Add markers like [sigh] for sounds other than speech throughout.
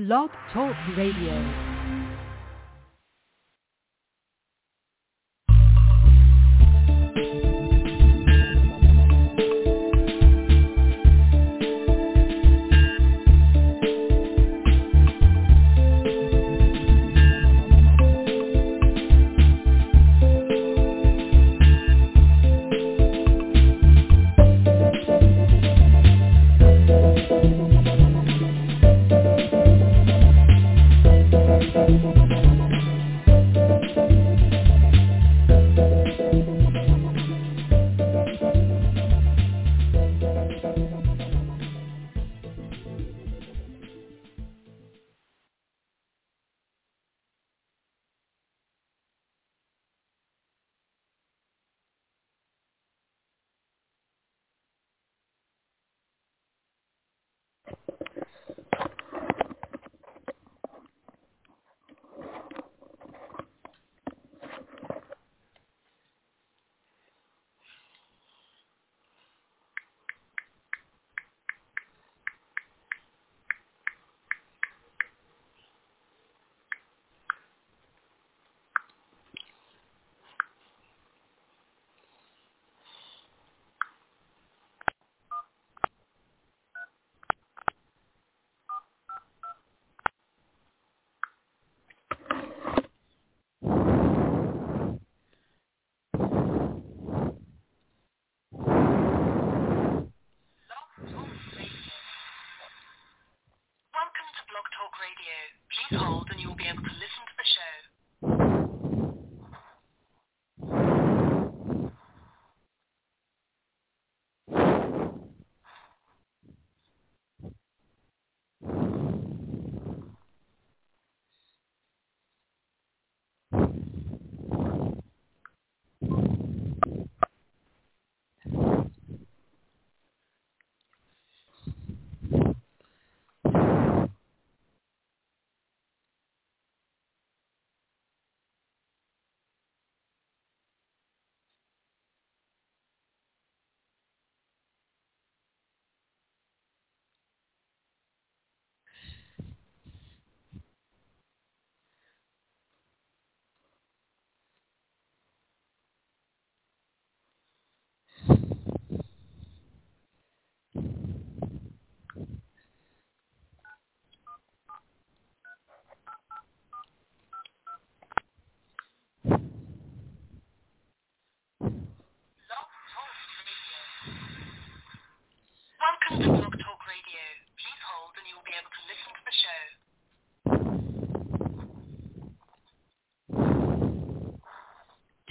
Blog Talk Radio. Blog Talk Radio. Please hold and you will be able to listen to the show.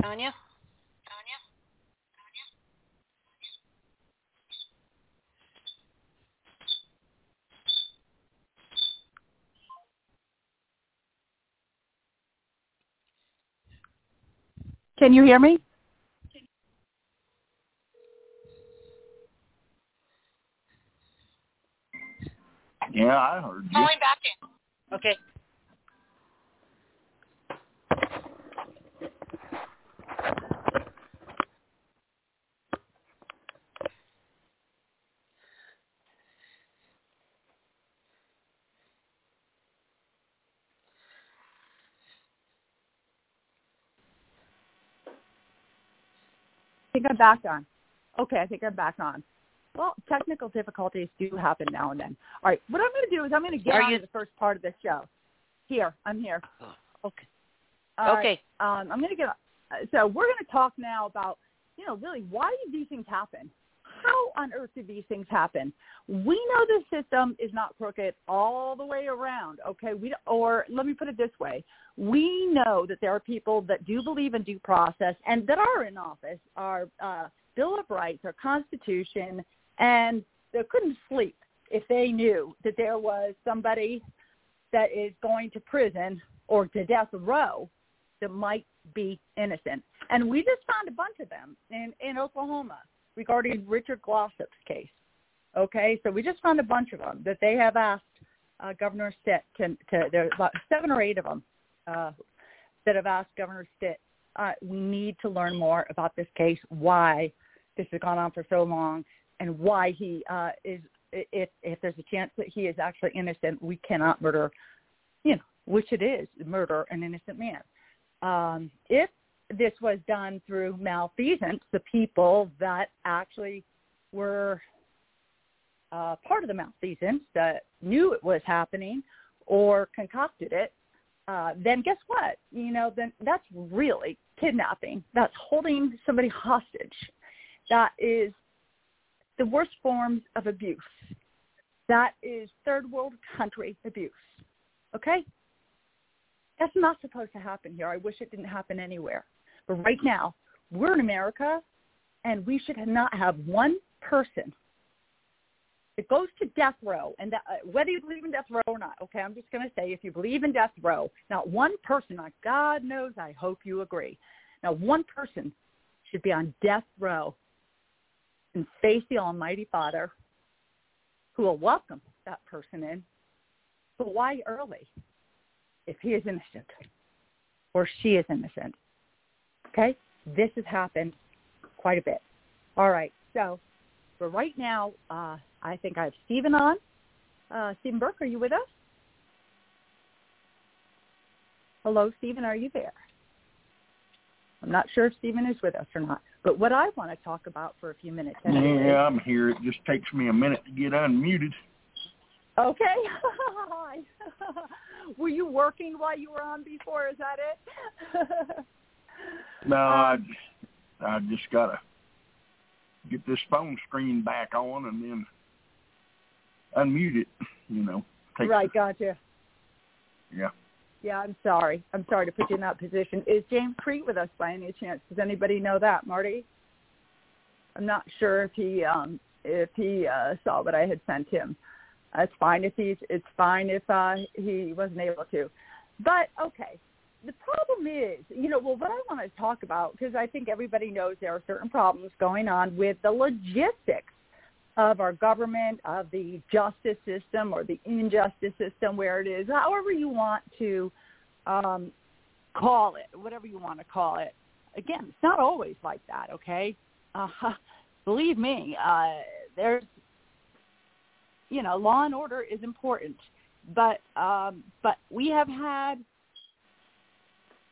Tanya? Tanya? Can you hear me? Yeah, I heard you. Calling back in. Okay. I think I'm back on. Okay, I think I'm back on. Well, technical difficulties do happen now and then. All right, what I'm going to do is I'm going to get Are on you- to the first part of the show. Here, I'm here. Okay. All right, Okay. Um, I'm going to get. uh, So we're going to talk now about, you know, really why do these things happen? How on earth do these things happen? We know the system is not crooked all the way around. Okay, we or let me put it this way: we know that there are people that do believe in due process and that are in office, our uh, Bill of Rights, our Constitution, and they couldn't sleep if they knew that there was somebody that is going to prison or to death row that might be innocent. And we just found a bunch of them in, in Oklahoma regarding Richard Glossip's case. Okay, so we just found a bunch of them that they have asked uh, Governor Stitt to, to there's about seven or eight of them uh, that have asked Governor Stitt, uh, we need to learn more about this case, why this has gone on for so long, and why he uh, is if if there's a chance that he is actually innocent, we cannot murder, you know, which it is murder an innocent man. Um, if this was done through malfeasance, the people that actually were uh, part of the malfeasance that knew it was happening or concocted it, uh, then guess what? You know, then that's really kidnapping. That's holding somebody hostage. That is the worst forms of abuse. That is third world country abuse. Okay? That's not supposed to happen here. I wish it didn't happen anywhere. But right now, we're in America, and we should not have one person it goes to death row, and that, uh, whether you believe in death row or not, okay, I'm just going to say if you believe in death row, not one person, like God knows, I hope you agree, now one person should be on death row and face the Almighty Father who will welcome that person in. But why early if he is innocent or she is innocent? Okay? This has happened quite a bit. All right. So, for right now, uh, I think I have Stephen on. Uh, Stephen Burke, are you with us? Hello, Stephen, are you there? I'm not sure if Stephen is with us or not. But what I want to talk about for a few minutes. anyway- Yeah, I'm here. It just takes me a minute to get unmuted. Okay. [laughs] Were you working while you were on before? Is that it? [laughs] No, I, I just gotta get this phone screen back on and then unmute it. You know, right, gotcha. yeah. Yeah, I'm sorry. I'm sorry to put you in that position. Is James Crete with us by any chance? Does anybody know that, Marty? I'm not sure if he um if he uh saw what I had sent him. It's fine if he's it's fine if uh he wasn't able to. But okay. The problem is, you know, well what I want to talk about because I think everybody knows there are certain problems going on with the logistics of our government, of the justice system or the injustice system, where it is, however you want to um, call it, whatever you want to call it. Again, it's not always like that, okay? Uh, believe me, uh, there's, you know, law and order is important, but um, but we have had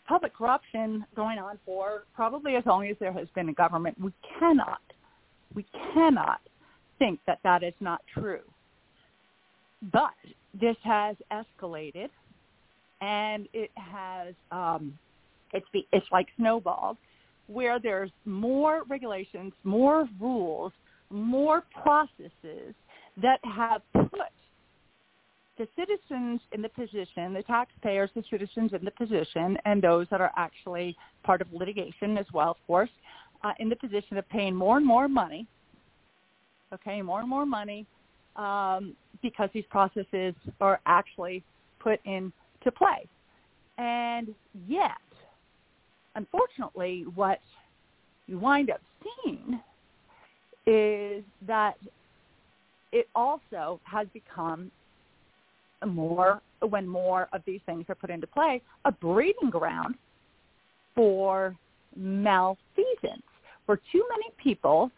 public corruption going on for probably as long as there has been a government. We cannot, we cannot think that that is not true. But this has escalated, and it has um, it's be, it's like snowballs, where there's more regulations, more rules, more processes that have put the citizens in the position, the taxpayers, the citizens in the position, and those that are actually part of litigation as well, of course, uh, in the position of paying more and more money okay, more and more money um, because these processes are actually put into play. And yet, unfortunately, what you wind up seeing is that it also has become more, when more of these things are put into play, a breeding ground for malfeasance, for too many people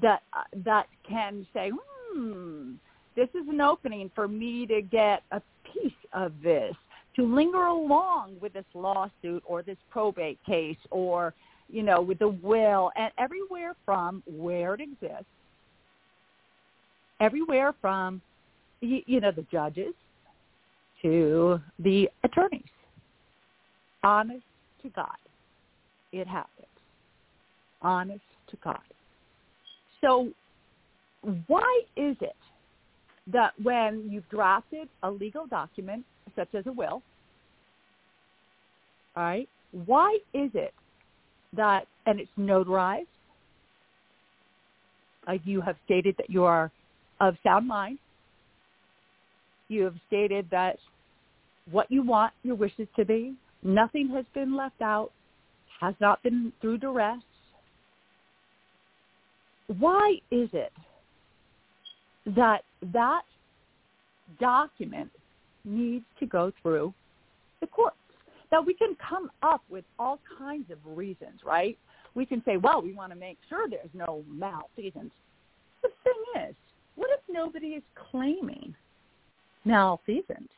that that can say, hmm, this is an opening for me to get a piece of this, to linger along with this lawsuit or this probate case or, you know, with the will. And everywhere from where it exists, everywhere from, you know, the judges to the attorneys. Honest to God, it happens. Honest to God. So why is it that when you've drafted a legal document, such as a will, all right, why is it that, and it's notarized, like you have stated that you are of sound mind, you have stated that what you want your wishes to be, nothing has been left out, has not been through duress, why is it that that document needs to go through the courts? Now we can come up with all kinds of reasons, right? We can say, well, we want to make sure there's no malfeasance. The thing is, what if nobody is claiming malfeasance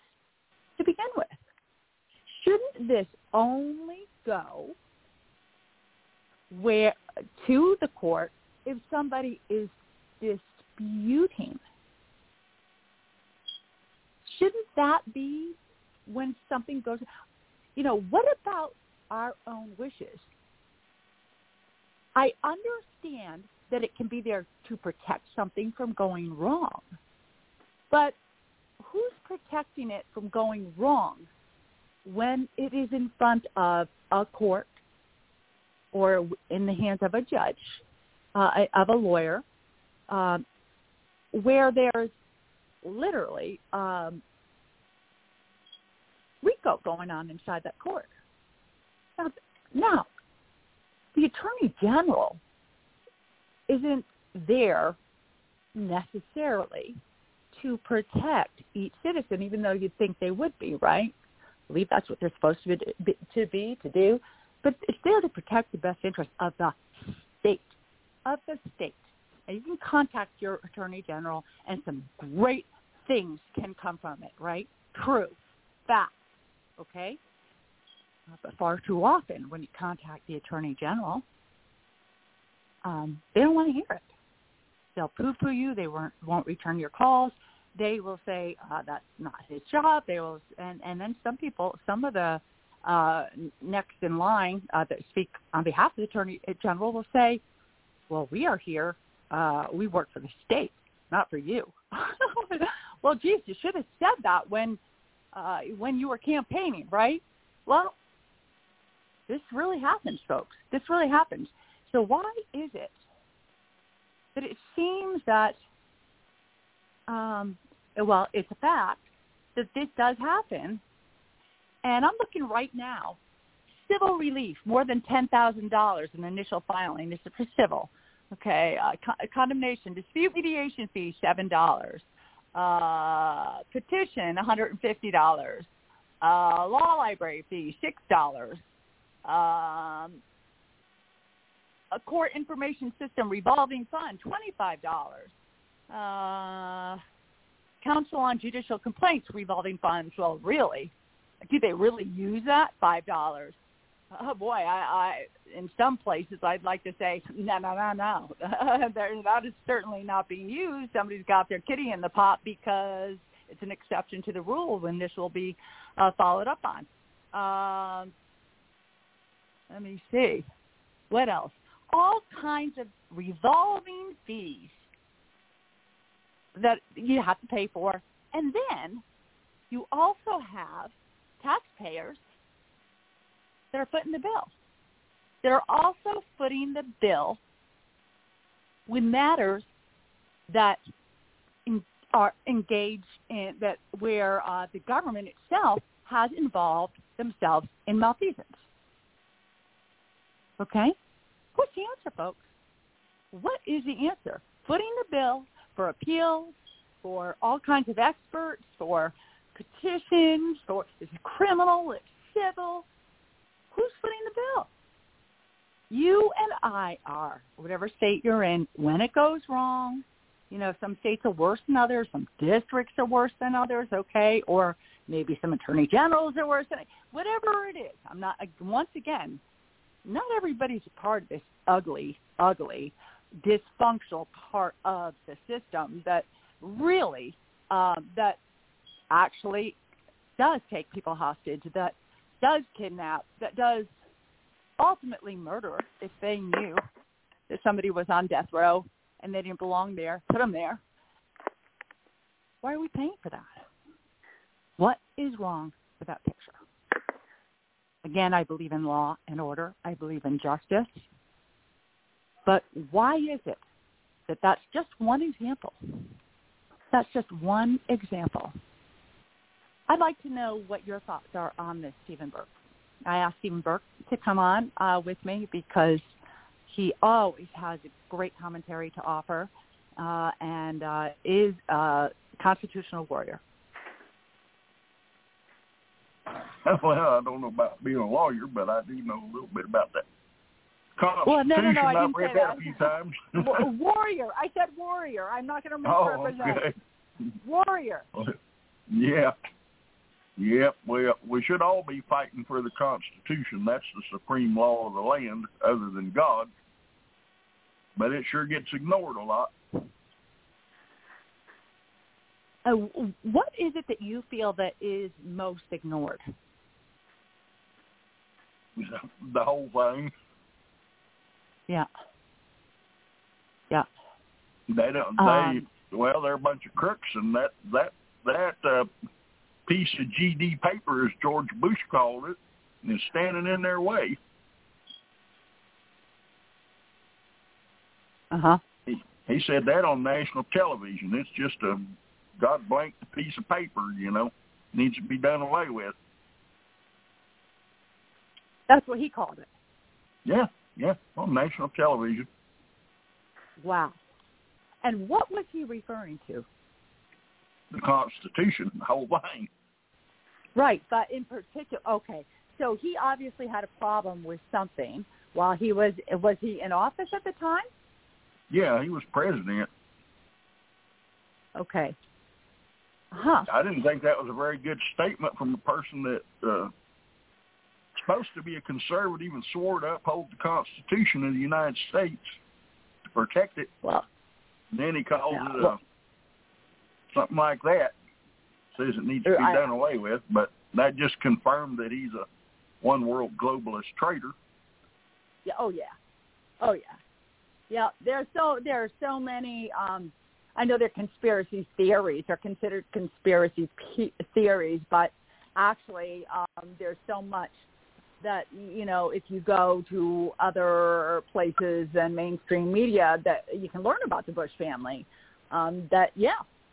to begin with? Shouldn't this only go where to the court if somebody is disputing? Shouldn't that be when something goes? You know, what about our own wishes? I understand that it can be there to protect something from going wrong. But who's protecting it from going wrong when it is in front of a court or in the hands of a judge, uh, of a lawyer, um, where there's literally um, RICO going on inside that court? Now, now the attorney general isn't there necessarily to protect each citizen, even though you'd think they would be, right? I believe that's what they're supposed to be, to be to do. But it's there to protect the best interest of the state, of the state. And you can contact your attorney general, and some great things can come from it, right? True, fact, okay? But far too often, when you contact the attorney general, um, they don't want to hear it. They'll poo-poo you. They won't won't return your calls. They will say uh, that's not his job. They will, and and then some people, some of the uh, next in line uh, that speak on behalf of the attorney general will say, "Well, we are here. Uh, we work for the state, not for you." [laughs] well, geez, you should have said that when uh, when you were campaigning, right? Well, this really happens, folks. This really happens. So why is it that it seems that, um, well, it's a fact that this does happen, and I'm looking right now, civil relief, more than $10,000 in initial filing. This is for civil. Okay, uh, con- condemnation, dispute mediation fee, $7. Uh, petition, $150. Uh, law library fee, $6. Um, a court information system revolving fund, $25. Uh, council on judicial complaints revolving funds, well, really? Do they really use that? $5. Oh boy, I, I in some places I'd like to say no, no, no, no. [laughs] that is certainly not being used. Somebody's got their kitty in the pot because it's an exception to the rule when this will be uh, followed up on. Um, let me see. What else? All kinds of revolving fees that you have to pay for. And then you also have taxpayers that are footing the bill. They're also footing the bill with matters that in, are engaged in that where uh, the government itself has involved themselves in malfeasance. Okay? What's the answer, folks? What is the answer? Footing the bill for appeals, for all kinds of experts, for petitions, for it's criminal, it's civil. Who's footing the bill? You and I are, whatever state you're in, when it goes wrong, you know, some states are worse than others, some districts are worse than others, okay, or maybe some attorney generals are worse than whatever it is. I'm not once again, not everybody's a part of this ugly, ugly, dysfunctional part of the system that really um, that actually does take people hostage, that does kidnap, that does ultimately murder if they knew that somebody was on death row and they didn't belong there, put them there. Why are we paying for that? What is wrong with that picture? Again, I believe in law and order. I believe in justice. But why is it that that's just one example? That's just one example. I'd like to know what your thoughts are on this, Stephen Burke. I asked Stephen Burke to come on uh, with me because he always has a great commentary to offer uh, and uh, is a constitutional warrior. [laughs] well, I don't know about being a lawyer, but I do know a little bit about that. Well, no, no, no, I didn't say that a few times. Warrior. I said warrior. I'm not going to oh, misrepresent. okay. Warrior. Yeah. Yep. Well, we should all be fighting for the Constitution. That's the supreme law of the land, other than God. But it sure gets ignored a lot. Uh, what is it that you feel that is most ignored? [laughs] The whole thing. Yeah. Yeah. They don't. Um, they well, they're a bunch of crooks, and that that that uh, piece of GD paper, as George Bush called it, is standing in their way. Uh huh. He, he said that on national television. It's just a God blanked piece of paper, you know, needs to be done away with. That's what he called it. Yeah, yeah, on national television. Wow. And what was he referring to? The Constitution, the whole thing. Right, but in particular, okay. So he obviously had a problem with something while he was was he in office at the time? Yeah, he was president. Okay. Huh. I didn't think that was a very good statement from a person that uh, supposed to be a conservative and swore to uphold the Constitution of the United States to protect it. Well, And then he calls Yeah, it uh, well- something like that. Says it needs to be I- done away with, but that just confirmed that he's a one world globalist traitor. yeah, oh yeah. Oh yeah. Yeah, there's so there are so many um I know they're conspiracy theories are considered conspiracy pe- theories, but actually um there's so much that you know if you go to other places and mainstream media that you can learn about the Bush family um that yeah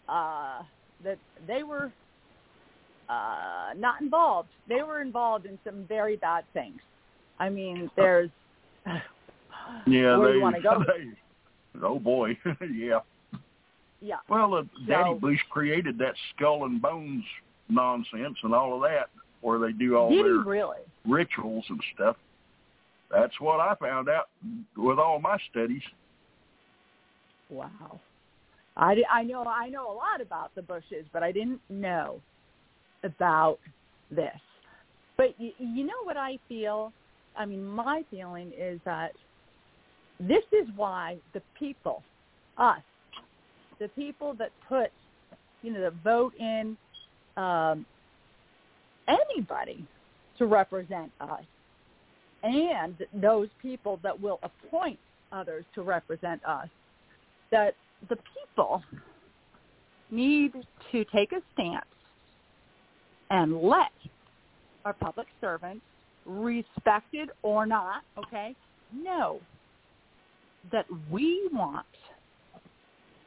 uh that they were uh not involved. They were involved in some very bad things. I mean there's [sighs] Yeah, where they, you want to go? [laughs] they oh boy, [laughs] yeah. yeah. Well, uh, Daddy So- Bush created that skull and bones nonsense and all of that, where they do all did he their really rituals and stuff. That's what I found out with all my studies. Wow. I, I know I know a lot about the Bushes, but I didn't know about this. But you, you know what I feel? I mean, my feeling is that this is why the people, us, the people that put, you know, that vote in um, anybody to represent us, and those people that will appoint others to represent us, that the people need to take a stance and let our public servants, respected or not, okay, know that we want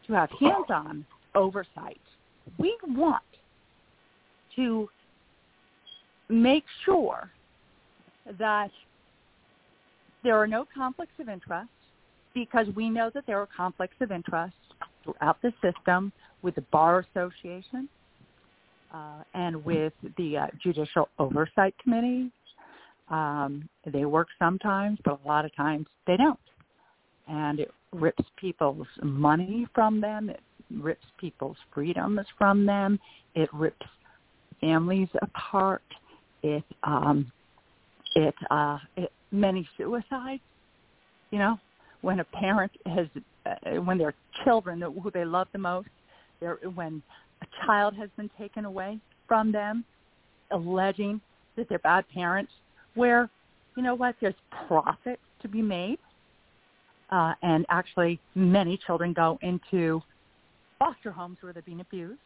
to have hands-on oversight. We want to make sure that there are no conflicts of interest because we know that there are conflicts of interest throughout the system with the Bar Association uh, and with the uh, Judicial Oversight Committee. Um, they work sometimes, but a lot of times they don't. And it rips people's money from them. It rips people's freedoms from them. It rips families apart. It um, it, uh, it many suicides. You know, when a parent has uh, when their children who they love the most, when a child has been taken away from them, alleging that they're bad parents, where you know what, there's profit to be made, uh, and actually many children go into foster homes where they're being abused,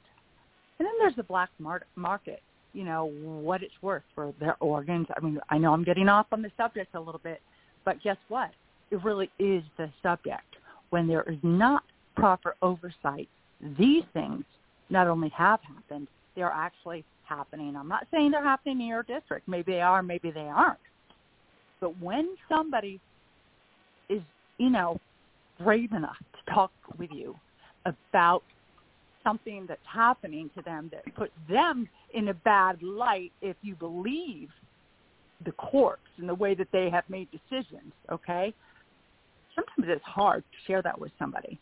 and then there's the black mar- market. You know what it's worth for their organs. I mean, I know I'm getting off on the subject a little bit, but guess what? It really is the subject. When there is not proper oversight, these things not only have happened, they're actually happening. I'm not saying they're happening in your district. Maybe they are, maybe they aren't. But when somebody is, you know, brave enough to talk with you about something that's happening to them that puts them in a bad light if you believe the courts and the way that they have made decisions, okay? Sometimes it's hard to share that with somebody.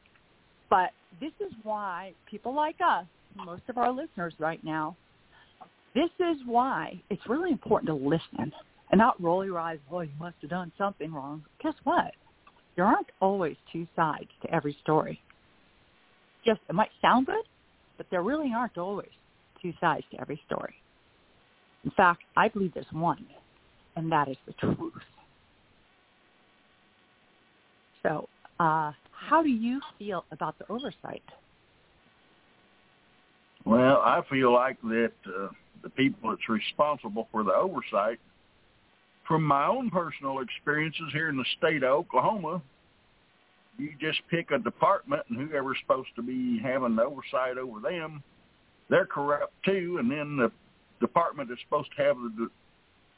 But this is why people like us, most of our listeners right now, this is why it's really important to listen and not roll your eyes, oh, you must have done something wrong. Guess what? There aren't always two sides to every story. Just, it might sound good, but there really aren't always two sides to every story. In fact, I believe there's one, and that is the truth. So, uh, how do you feel about the oversight? Well, I feel like that uh, the people that's responsible for the oversight, from my own personal experiences here in the state of Oklahoma, you just pick a department and whoever's supposed to be having the oversight over them, they're corrupt too, and then the department that's supposed to have the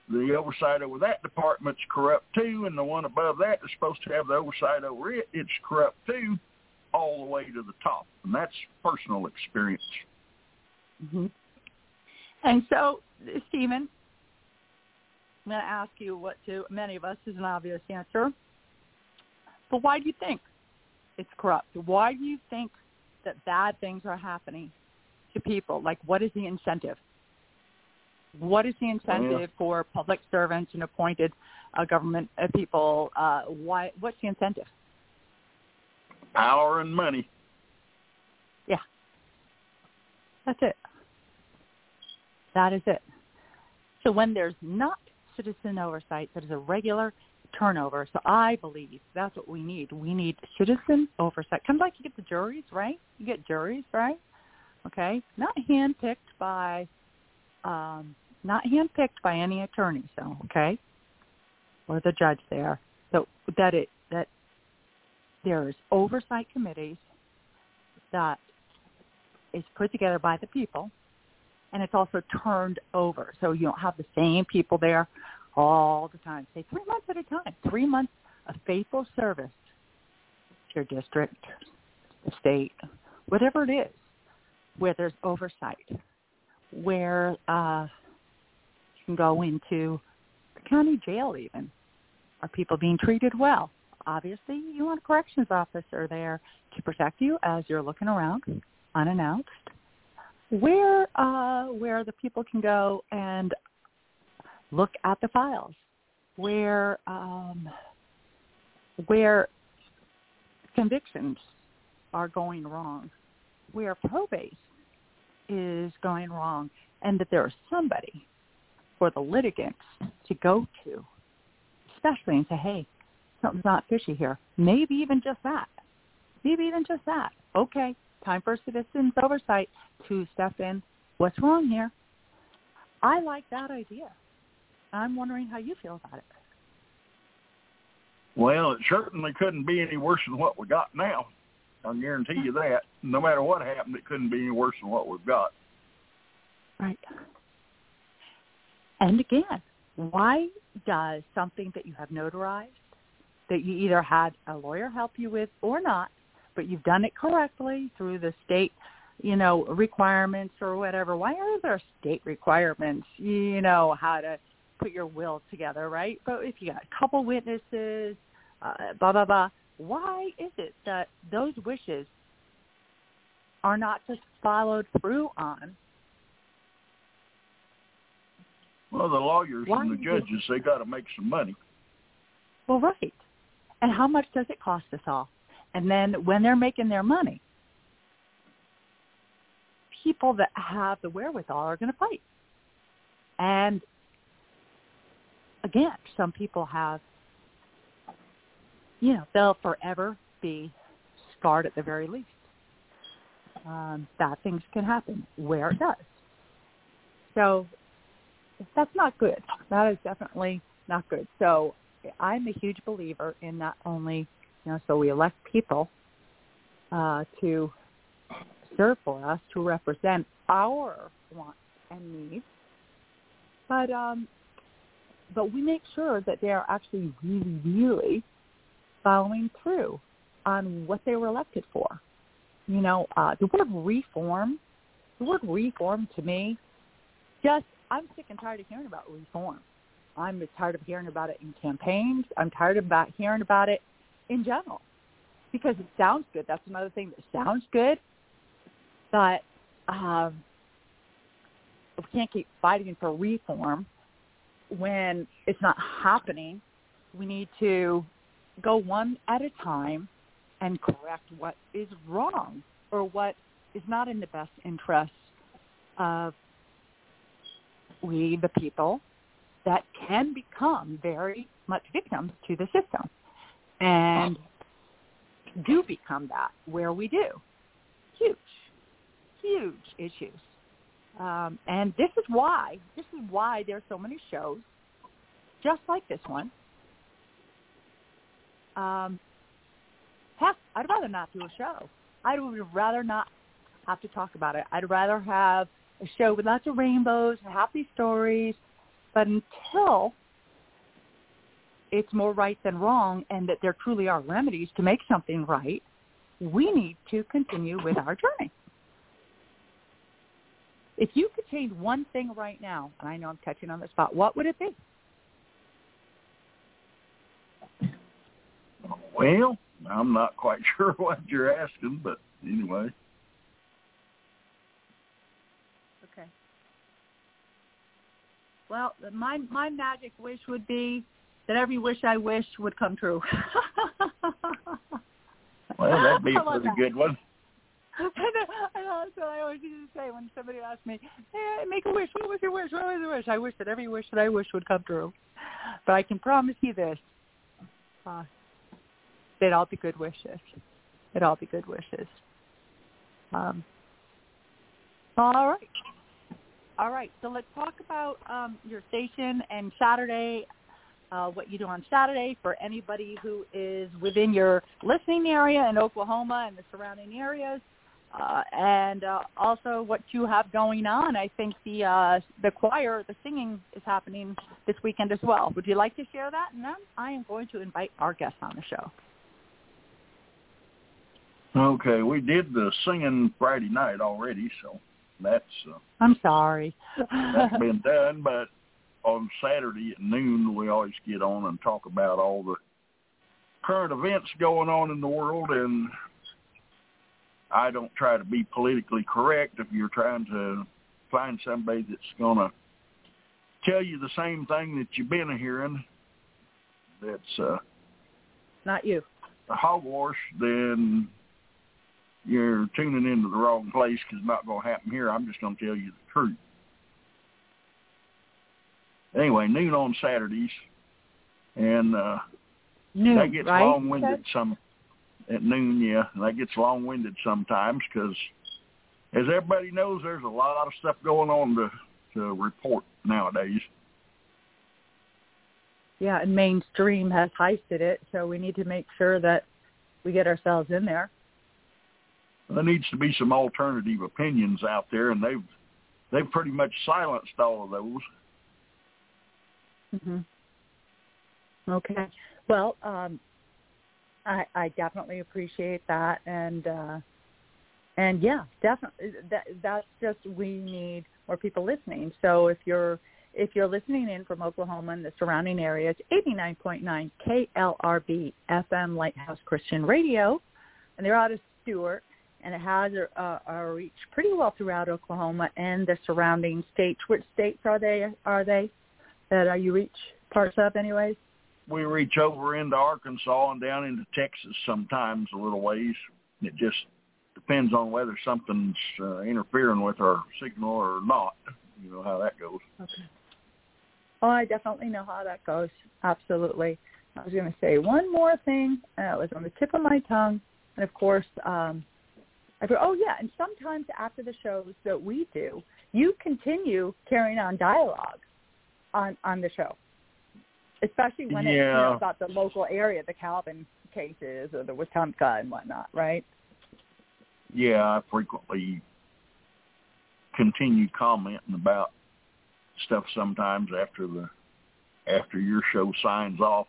the oversight over that department's corrupt too, and the one above that is supposed to have the oversight over it, it's corrupt too, all the way to the top. And that's personal experience. Mm-hmm. And so, Stephen, I'm going to ask you what to many of us is an obvious answer. But why do you think it's corrupt? Why do you think that bad things are happening to people? Like, what is the incentive? What is the incentive Yeah. for public servants and appointed uh, government uh, people? Uh, why? What's the incentive? Power and money. Yeah, that's it. That is it. So when there's not citizen oversight, that is a regular turnover. So I believe that's what we need. We need citizen oversight. Kind of like you get the juries, right? You get juries, right? Okay, not handpicked by, um, not handpicked by any attorney. So okay, or the judge there. So that it that there's oversight committees that is put together by the people, and it's also turned over. So you don't have the same people there all the time. Say three months at a time. Three months of faithful service to your district, the state, whatever it is, where there's oversight, where uh, you can go into the county jail even. Are people being treated well? Obviously, you want a corrections officer there to protect you as you're looking around unannounced. Where uh, where the people can go and look at the files, where um, where convictions are going wrong, where probate is going wrong, and that there is somebody for the litigants to go to, especially and say, hey, something's not fishy here. Maybe even just that. Maybe even just that. Okay, time for citizens oversight to step in. What's wrong here? I like that idea. I'm wondering how you feel about it. Well, it certainly couldn't be any worse than what we got now. I'll guarantee you that. No matter what happened, it couldn't be any worse than what we've got. Right. And again, why does something that you have notarized, that you either had a lawyer help you with or not, but you've done it correctly through the state, you know, requirements or whatever. Why are there state requirements? You know how to put your will together, right? But if you got a couple witnesses, uh, blah blah blah. Why is it that those wishes are not just followed through on? Well, the lawyers Why and the judges, they got to make some money. Well, right. And how much does it cost us all? And then when they're making their money, people that have the wherewithal are going to fight. And again, some people have, you know, they'll forever be scarred at the very least. Um, bad things can happen where it does. So that's not good. That is definitely not good. So I'm a huge believer in not only, you know, so we elect people uh, to serve for us, to represent our wants and needs, but um, but we make sure that they are actually really, really following through on what they were elected for. You know, uh, the word reform, the word reform to me, just I'm sick and tired of hearing about reform. I'm tired of hearing about it in campaigns. I'm tired of about hearing about it in general because it sounds good. That's another thing that sounds good, but um, we can't keep fighting for reform when it's not happening. We need to go one at a time and correct what is wrong or what is not in the best interest of we, the people, that can become very much victims to the system and do become that where we do. Huge, huge issues. Um, and this is why, this is why there are so many shows just like this one. Um, heck, I'd rather not do a show. I would rather not have to talk about it. I'd rather have a show with lots of rainbows, and happy stories, but until it's more right than wrong and that there truly are remedies to make something right, we need to continue with our journey. If you could change one thing right now, and I know I'm touching on the spot, what would it be? Well, I'm not quite [laughs] sure what you're asking, but anyway. Okay. Well, my my magic wish would be that every wish I wish would come true. [laughs] well, that'd be a pretty good one. I know, that's what I always used to say when somebody asked me, hey, make a wish. What was your wish? What was your wish? I wish that every wish that I wish would come true. But I can promise you this. Uh, they'd all be good wishes. They'd all be good wishes. Um, all right. All right. So let's talk about um, your station and Saturday, uh, what you do on Saturday for anybody who is within your listening area in Oklahoma and the surrounding areas. Uh, and uh, also what you have going on. I think the uh, the choir, the singing is happening this weekend as well. Would you like to share that? And then I am going to invite our guests on the show. Okay, we did the singing Friday night already, so that's uh, I'm sorry. that's been [laughs] done. But on Saturday at noon, we always get on and talk about all the current events going on in the world. And I don't try to be politically correct. If you're trying to find somebody that's going to tell you the same thing that you've been hearing, that's uh, Not you. The hogwash, then you're tuning into the wrong place because it's not going to happen here. I'm just going to tell you the truth. Anyway, noon on Saturdays, and uh, Noon, that gets right? long-winded some at noon. Yeah, that gets long-winded sometimes because, as everybody knows, there's a lot of stuff going on to to report nowadays. Yeah, and mainstream has heisted it, so we need to make sure that we get ourselves in there. There needs to be some alternative opinions out there, and they've they've pretty much silenced all of those. hmm Okay. Well, um, I, I definitely appreciate that, and uh, and yeah, definitely that that's just we need more people listening. So if you're if you're listening in from Oklahoma and the surrounding area, it's 89.9 KLRB FM Lighthouse Christian Radio, and they're out of Stuart, and it has a, a reach pretty well throughout Oklahoma and the surrounding states. Which states are they? Are they that uh, you reach parts of, anyways? We reach over into Arkansas and down into Texas sometimes a little ways. It just depends on whether something's uh, interfering with our signal or not. You know how that goes. Okay. Oh, I definitely know how that goes. Absolutely. I was going to say one more thing. Uh, it was on the tip of my tongue, and of course, um, I thought, oh yeah, and sometimes after the shows that we do, you continue carrying on dialogue on on the show, especially when it's you know, about the local area, the Calvin cases or the Wetumka and whatnot, right? Yeah, I frequently continue commenting about stuff sometimes after the after your show signs off.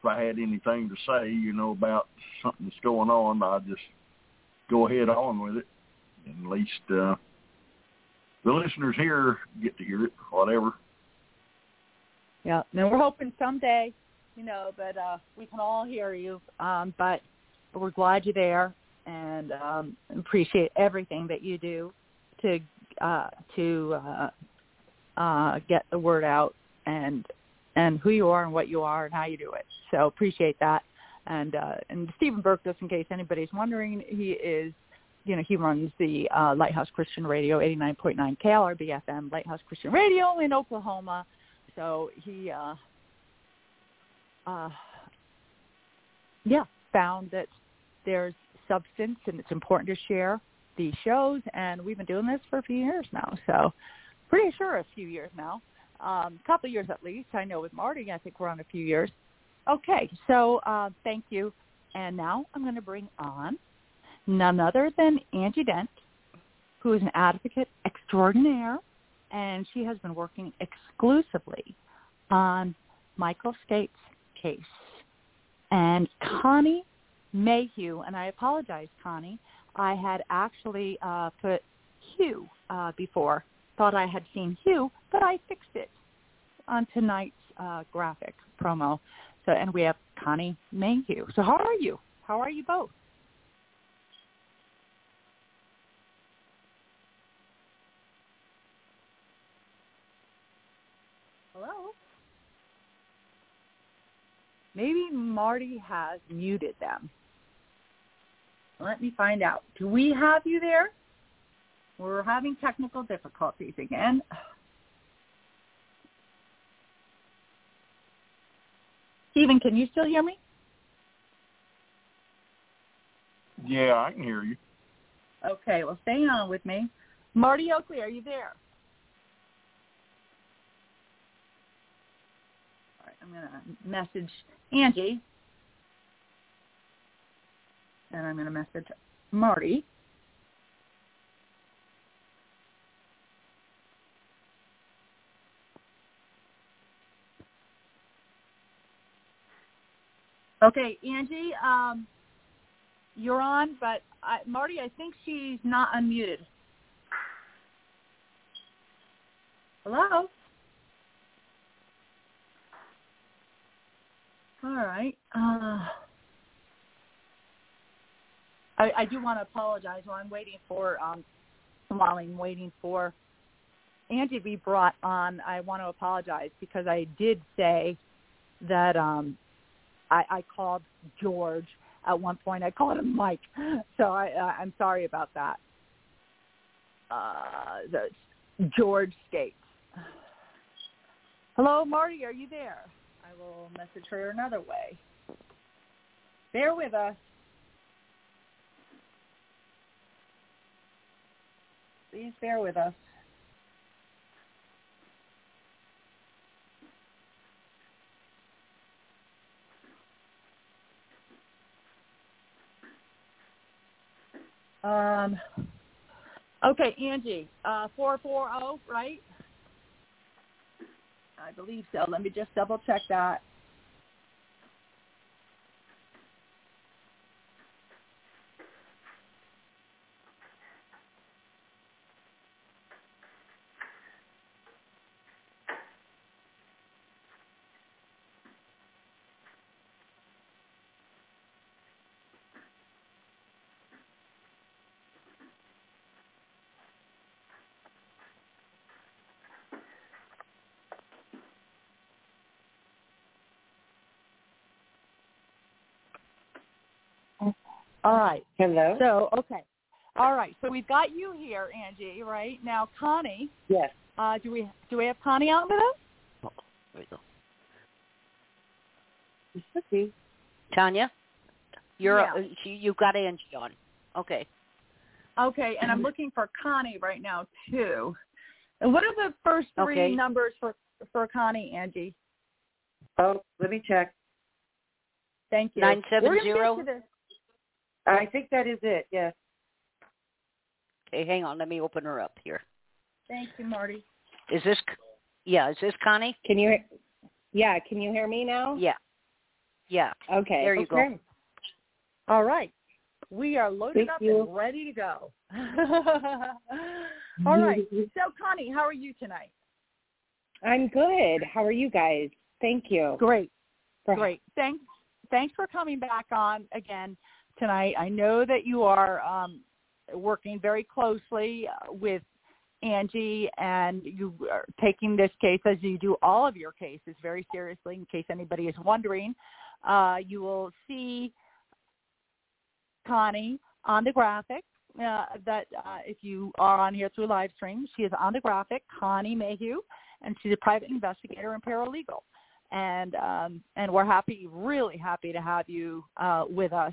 If I had anything to say, you know, about something that's going on, I just go ahead on with it. At least uh, the listeners here get to hear it, whatever. Yeah, and we're hoping someday, you know, that uh, we can all hear you. Um, but we're glad you're there and um, appreciate everything that you do to uh, to uh, uh, get the word out and and who you are and what you are and how you do it. So appreciate that. And uh, and Stephen Burke, just in case anybody's wondering, he is, you know, he runs the uh, Lighthouse Christian Radio, 89.9 KLRB FM, Lighthouse Christian Radio in Oklahoma. So he, uh, uh, yeah, found that there's substance and it's important to share these shows. And we've been doing this for a few years now. So pretty sure a few years now, um, couple of years at least. I know with Marty, I think we're on a few years. Okay, so uh, thank you. And now I'm going to bring on none other than Angie Dent, who is an advocate extraordinaire, and she has been working exclusively on Michael Skatzes' case. And Connie Mayhew, and I apologize, Connie, I had actually uh, put Hugh uh, before. Thought I had seen Hugh, but I fixed it on tonight's uh, graphic promo. So, and we have Connie Mayhew. So, how are you? How are you both? Hello. Maybe Marty has muted them. Let me find out. Do we have you there? We're having technical difficulties again. Stephen, can you still hear me? Yeah, I can hear you. Okay, well, stay on with me. Marty Oakley, are you there? All right, I'm going to message Angie. And I'm going to message Marty. Okay, Angie, um, you're on, but I, Marty, I think she's not unmuted. Hello? All right. Uh, I, I do want to apologize while I'm waiting for um, while I'm waiting for Angie to be brought on. I want to apologize because I did say that um, I, I called George at one point. I called him Mike, so I, uh, I'm sorry about that. Uh, the George Skatzes. Hello, Marty. Are you there? Will message her another way. Bear with us. Please bear with us. Um, okay, Angie, uh, 440, right? I believe so. Let me just double check that. All right. Hello? So, okay. All right. So we've got you here, Angie, right? Now, Connie, Yes. uh, do we do we have Connie on with us? Oh, there we go. It should. Tanya, you're Yeah. uh, you, you've got Angie on. Okay. Okay, and I'm looking for Connie right now too. And what are the first three Okay. numbers for for Connie, Angie? Oh, let me check. Thank you. Nine seven We're gonna get zero? To this. I think that is it. Yes. Okay, hang on. Let me open her up here. Thank you, Marty. Is this? Yeah. Is this Connie? Can you? Yeah. Can you hear me now? Yeah. Yeah. Okay. There you go. All right. We are loaded Thank up you. and ready to go. [laughs] All right. So, Connie, how are you tonight? I'm good. How are you guys? Thank you. Great. Great. Thanks. Thanks for coming back on again tonight. I know that you are um, working very closely uh, with Angie, and you are taking this case as you do all of your cases very seriously. In case anybody is wondering, uh, you will see Connie on the graphic. Uh, that uh, if you are on here through live stream, she is on the graphic, Connie Mayhew, and she's a private investigator and paralegal and um, and we're happy, really happy to have you uh, with us.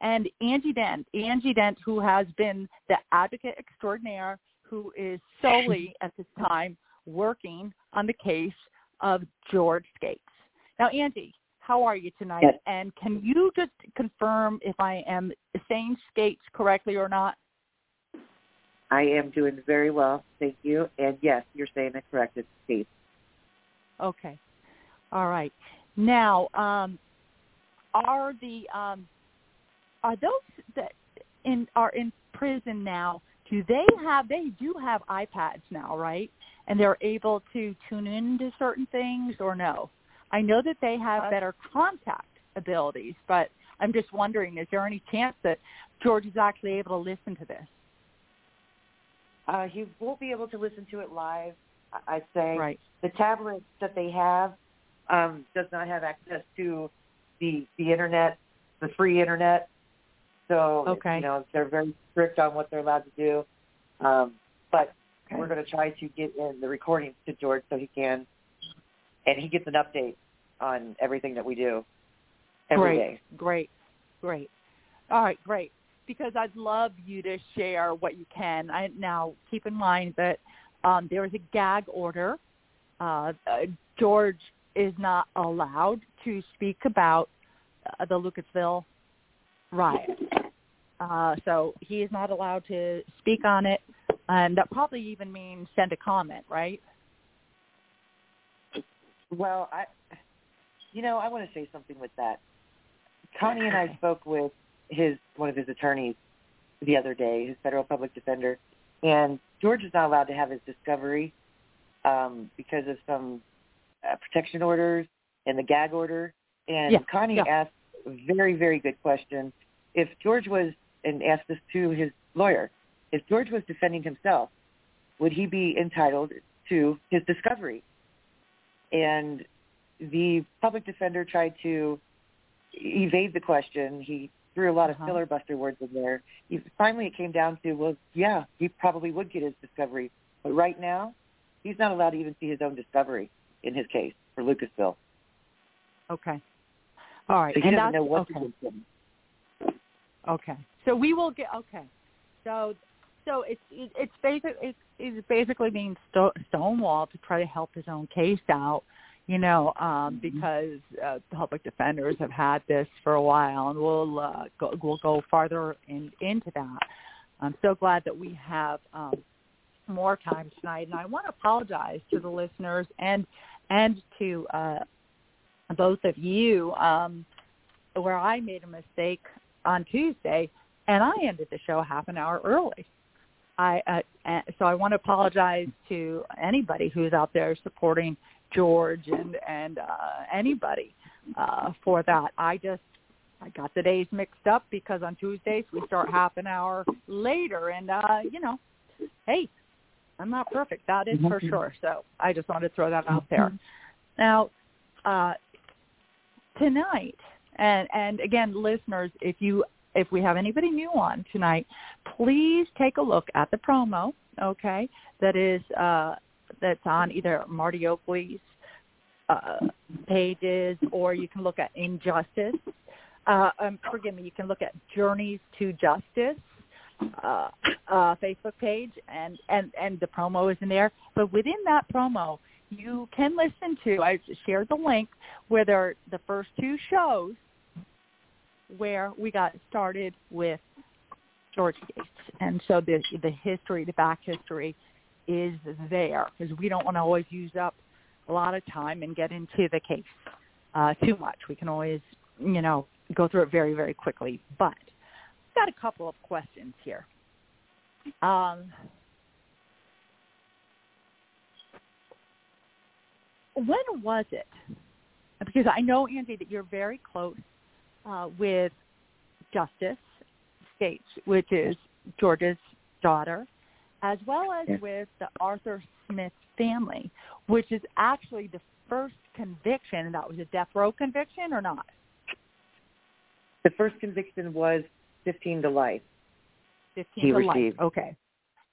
And Angie Dent, Angie Dent, who has been the advocate extraordinaire, who is solely [laughs] at this time working on the case of George Skatzes. Now, Angie, how are you tonight? Yes. And can you just confirm if I am saying Skatzes correctly or not? I am doing very well, thank you. And yes, you're saying it correct. It's Steve. Okay. All right. Now, um, are the um, are those that in are in prison now? Do they have? They do have iPads now, right? And they're able to tune into certain things, or no? I know that they have better contact abilities, but I'm just wondering: is there any chance that George is actually able to listen to this? Uh, he won't be able to listen to it live. I- I'd say Right. the tablets that they have um, does not have access to the the internet, the free internet. So Okay. you know they're very strict on what they're allowed to do. Um, but we're going to try to get in the recordings to George so he can, and he gets an update on everything that we do every great, day. Great, great. All right, great. Because I'd love you to share what you can. I now keep in mind that um, there is a gag order. Uh, uh, George is not allowed to speak about uh, the Lucasville riot. Uh, so he is not allowed to speak on it, and that probably even means send a comment, right? Well, I, you know, I want to say something with that. Connie and I spoke with his one of his attorneys the other day, his federal public defender, and George is not allowed to have his discovery um, because of some uh, protection orders and the gag order. And Yeah, Connie yeah. asked a very, very good question. If George was, and asked this to his lawyer, if George was defending himself, would he be entitled to his discovery? And the public defender tried to evade the question. He threw a lot of Uh-huh. filibuster words in there. He, finally, it came down to, well, yeah, he probably would get his discovery, but right now, he's not allowed to even see his own discovery in his case for Lucasville. Okay. All right. So he and doesn't know what okay. to do. Okay. So we will get okay. So so it's it's basic it, it basically being sto- Stonewall to try to help his own case out, you know, um, because uh, public defenders have had this for a while, and we'll uh, go, we'll go farther in, into that. I'm so glad that we have um, more time tonight, and I want to apologize to the listeners and and to uh, both of you um, where I made a mistake on Tuesday, and I ended the show half an hour early. I uh, so I want to apologize to anybody who's out there supporting George and and uh, anybody uh, for that. I just I got the days mixed up because on Tuesdays we start half an hour later, and uh, you know, hey, I'm not perfect. That is for sure. So I just wanted to throw that out there. Now, uh, tonight, and and again, listeners, if you if we have anybody new on tonight, please take a look at the promo. Okay, that is uh, that's on either Marty Oakley's uh, pages, or you can look at Injustice. Uh, um, forgive me, you can look at Journeys to Justice uh, uh, Facebook page, and, and, and the promo is in there. But within that promo, you can listen to, I shared the link, where there the first two shows where we got started with George Skatzes. And so the, the history, the back history is there because we don't want to always use up a lot of time and get into the case uh, too much. We can always, you know, go through it very, very quickly. But I've got a couple of questions here. Um, when was it? Because I know, Angie, that you're very close uh, with Justice Skatzes, which is George's daughter, as well as with the Arthur Smith family, which is actually the first conviction. That was a death row conviction or not? The first conviction was 15 to life. 15 He to life. Okay.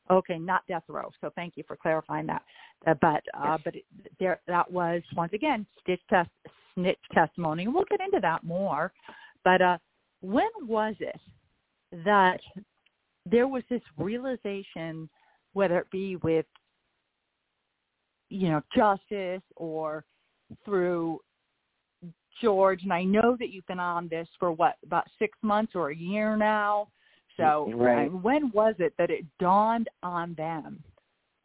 Okay, not death row. So thank you for clarifying that. Uh, but uh, but it, there that was once again stitch test snitch testimony. We'll get into that more. But uh, when was it that there was this realization, whether it be with you know justice or through George, and I know that you've been on this for what about six months or a year now. So Right. uh, when was it that it dawned on them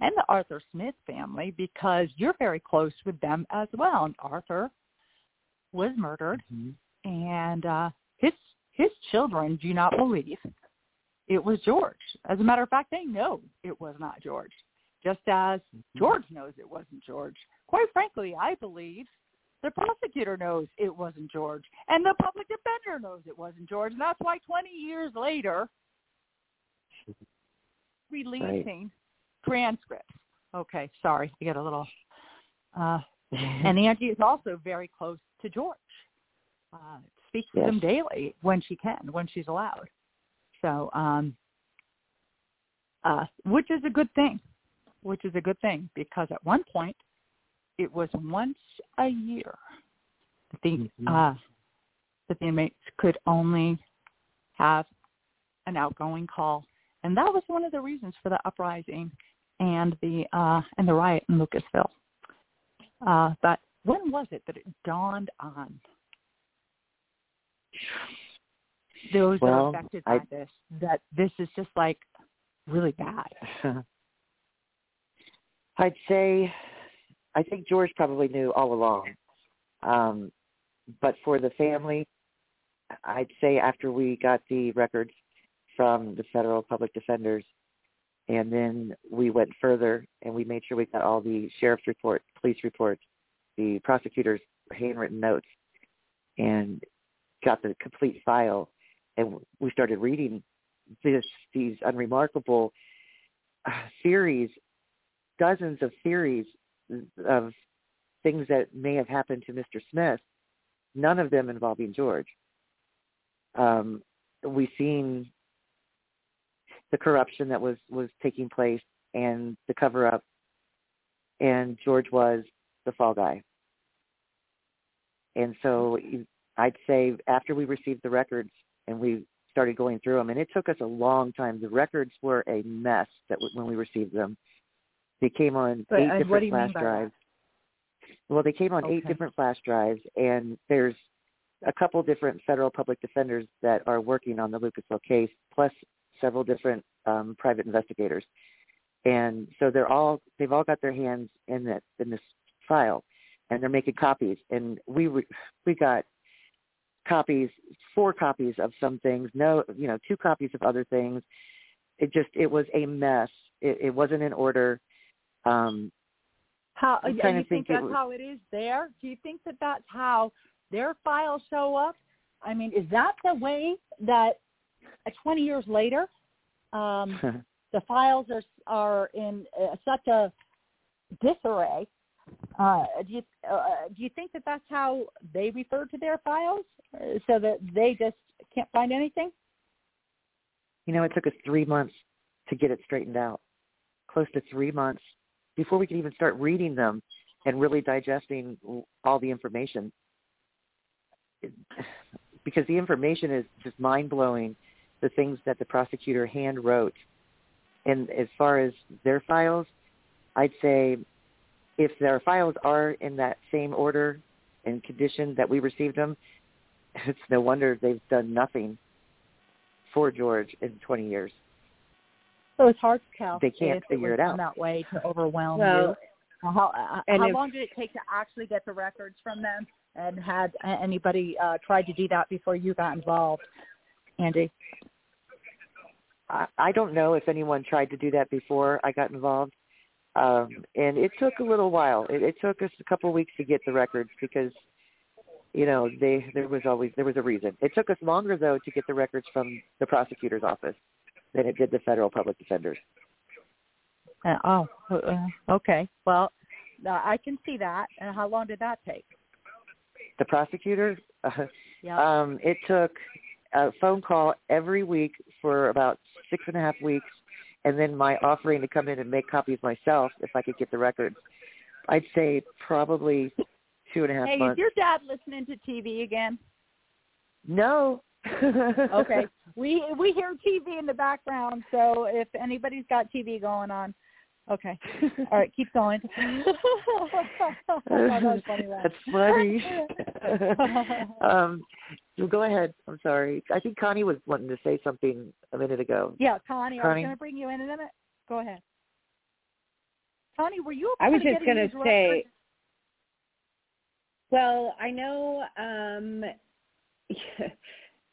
and the Arthur Smith family because you're very close with them as well. And Arthur was murdered, and uh, his his children do not believe it was George. As a matter of fact, they know it was not George, just as George knows it wasn't George. Quite frankly, I believe the prosecutor knows it wasn't George, and the public defender knows it wasn't George. And that's why 20 years later, [laughs] releasing transcripts. Okay, sorry, I get a little. Uh, [laughs] and Angie is also very close to George. Uh, speaks with Yes. him daily when she can, when she's allowed. So, um, uh, which is a good thing, which is a good thing because at one point it was once a year that the Mhm. uh, that the inmates could only have an outgoing call, and that was one of the reasons for the uprising and the uh, and the riot in Lucasville. Uh, but when was it that it dawned on those that are Well, affected by I- this that this is just like really bad? [laughs] I'd say, I think George probably knew all along. Um, but for the family, I'd say after we got the records from the federal public defenders, and then we went further and we made sure we got all the sheriff's report, police reports, the prosecutor's handwritten notes, and got the complete file. And we started reading this these unremarkable uh, theories dozens of theories of things that may have happened to Mr. Smith, none of them involving George. Um, we've seen the corruption that was, was taking place and the cover up, and George was the fall guy. And so I'd say after we received the records and we started going through them, and it took us a long time. The records were a mess that w- when we received them. They came on But, eight uh, different what do you mean flash drives. Well, they came on eight different flash drives, and there's a couple different federal public defenders that are working on the Lucasville case, plus several different um, private investigators. And so they're all they've all got their hands in that in this file, and they're making copies. And we re- we got copies, four copies of some things, no, you know, two copies of other things. It just it was a mess. It, it wasn't in order. Um, How I'm you think think that's was- how it is there? Do you think that that's how their files show up? I mean, is that the way that uh, 20 years later, um, [laughs] the files are are in uh, such a disarray? Uh, do you uh, do you think that that's how they refer to their files, uh, so that they just can't find anything? you know, it took us three months to get it straightened out. Close to three months before we could even start reading them and really digesting all the information. Because the information is just mind blowing, the things that the prosecutor hand wrote. And as far as their files, I'd say if their files are in that same order and condition that we received them, [laughs] it's no wonder they've done nothing for George in 20 years. So it's hard to tell. They can't if figure was it out. done that way to overwhelm Well, you. Uh, How, uh, and how if- long did it take to actually get the records from them? And had anybody uh, tried to do that before you got involved, Andy? I, I don't know if anyone tried to do that before I got involved. Um, and it took a little while. It, it took us a couple of weeks to get the records because, you know, they there was always there was a reason. It took us longer though to get the records from the prosecutor's office than it did the federal public defenders. Uh, oh, uh, okay. Well, uh, I can see that. And how long did that take? The prosecutor, uh, [laughs] Yeah. um, it took a phone call every week for about six and a half weeks, and then my offering to come in and make copies myself if I could get the records. I'd say probably two and a half hey, months. is your dad listening to TV again? No. Okay. [laughs] we we hear TV in the background, so if anybody's got TV going on, okay. All right, keep going. [laughs] that funny. That's funny. [laughs] um, so go ahead. I'm sorry. I think Connie was wanting to say something a minute ago. yeah, Connie, Connie. I was going to bring you in in a minute. Go ahead. Connie, were you? I was just going to say, records? well, I know um, [laughs]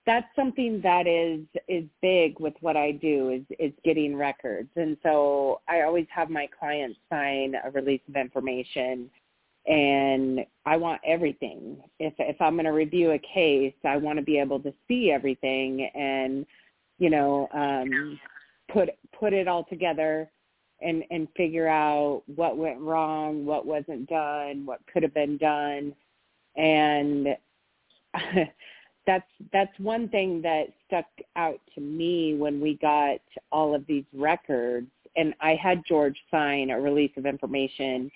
that's something that is is big with what I do is is getting records, and so I always have my clients sign a release of information, and I want everything. If if I'm going to review a case, I want to be able to see everything and you know um, put put it all together and and figure out what went wrong, what wasn't done, what could have been done, and [laughs] that's that's one thing that stuck out to me when we got all of these records. And I had George sign a release of information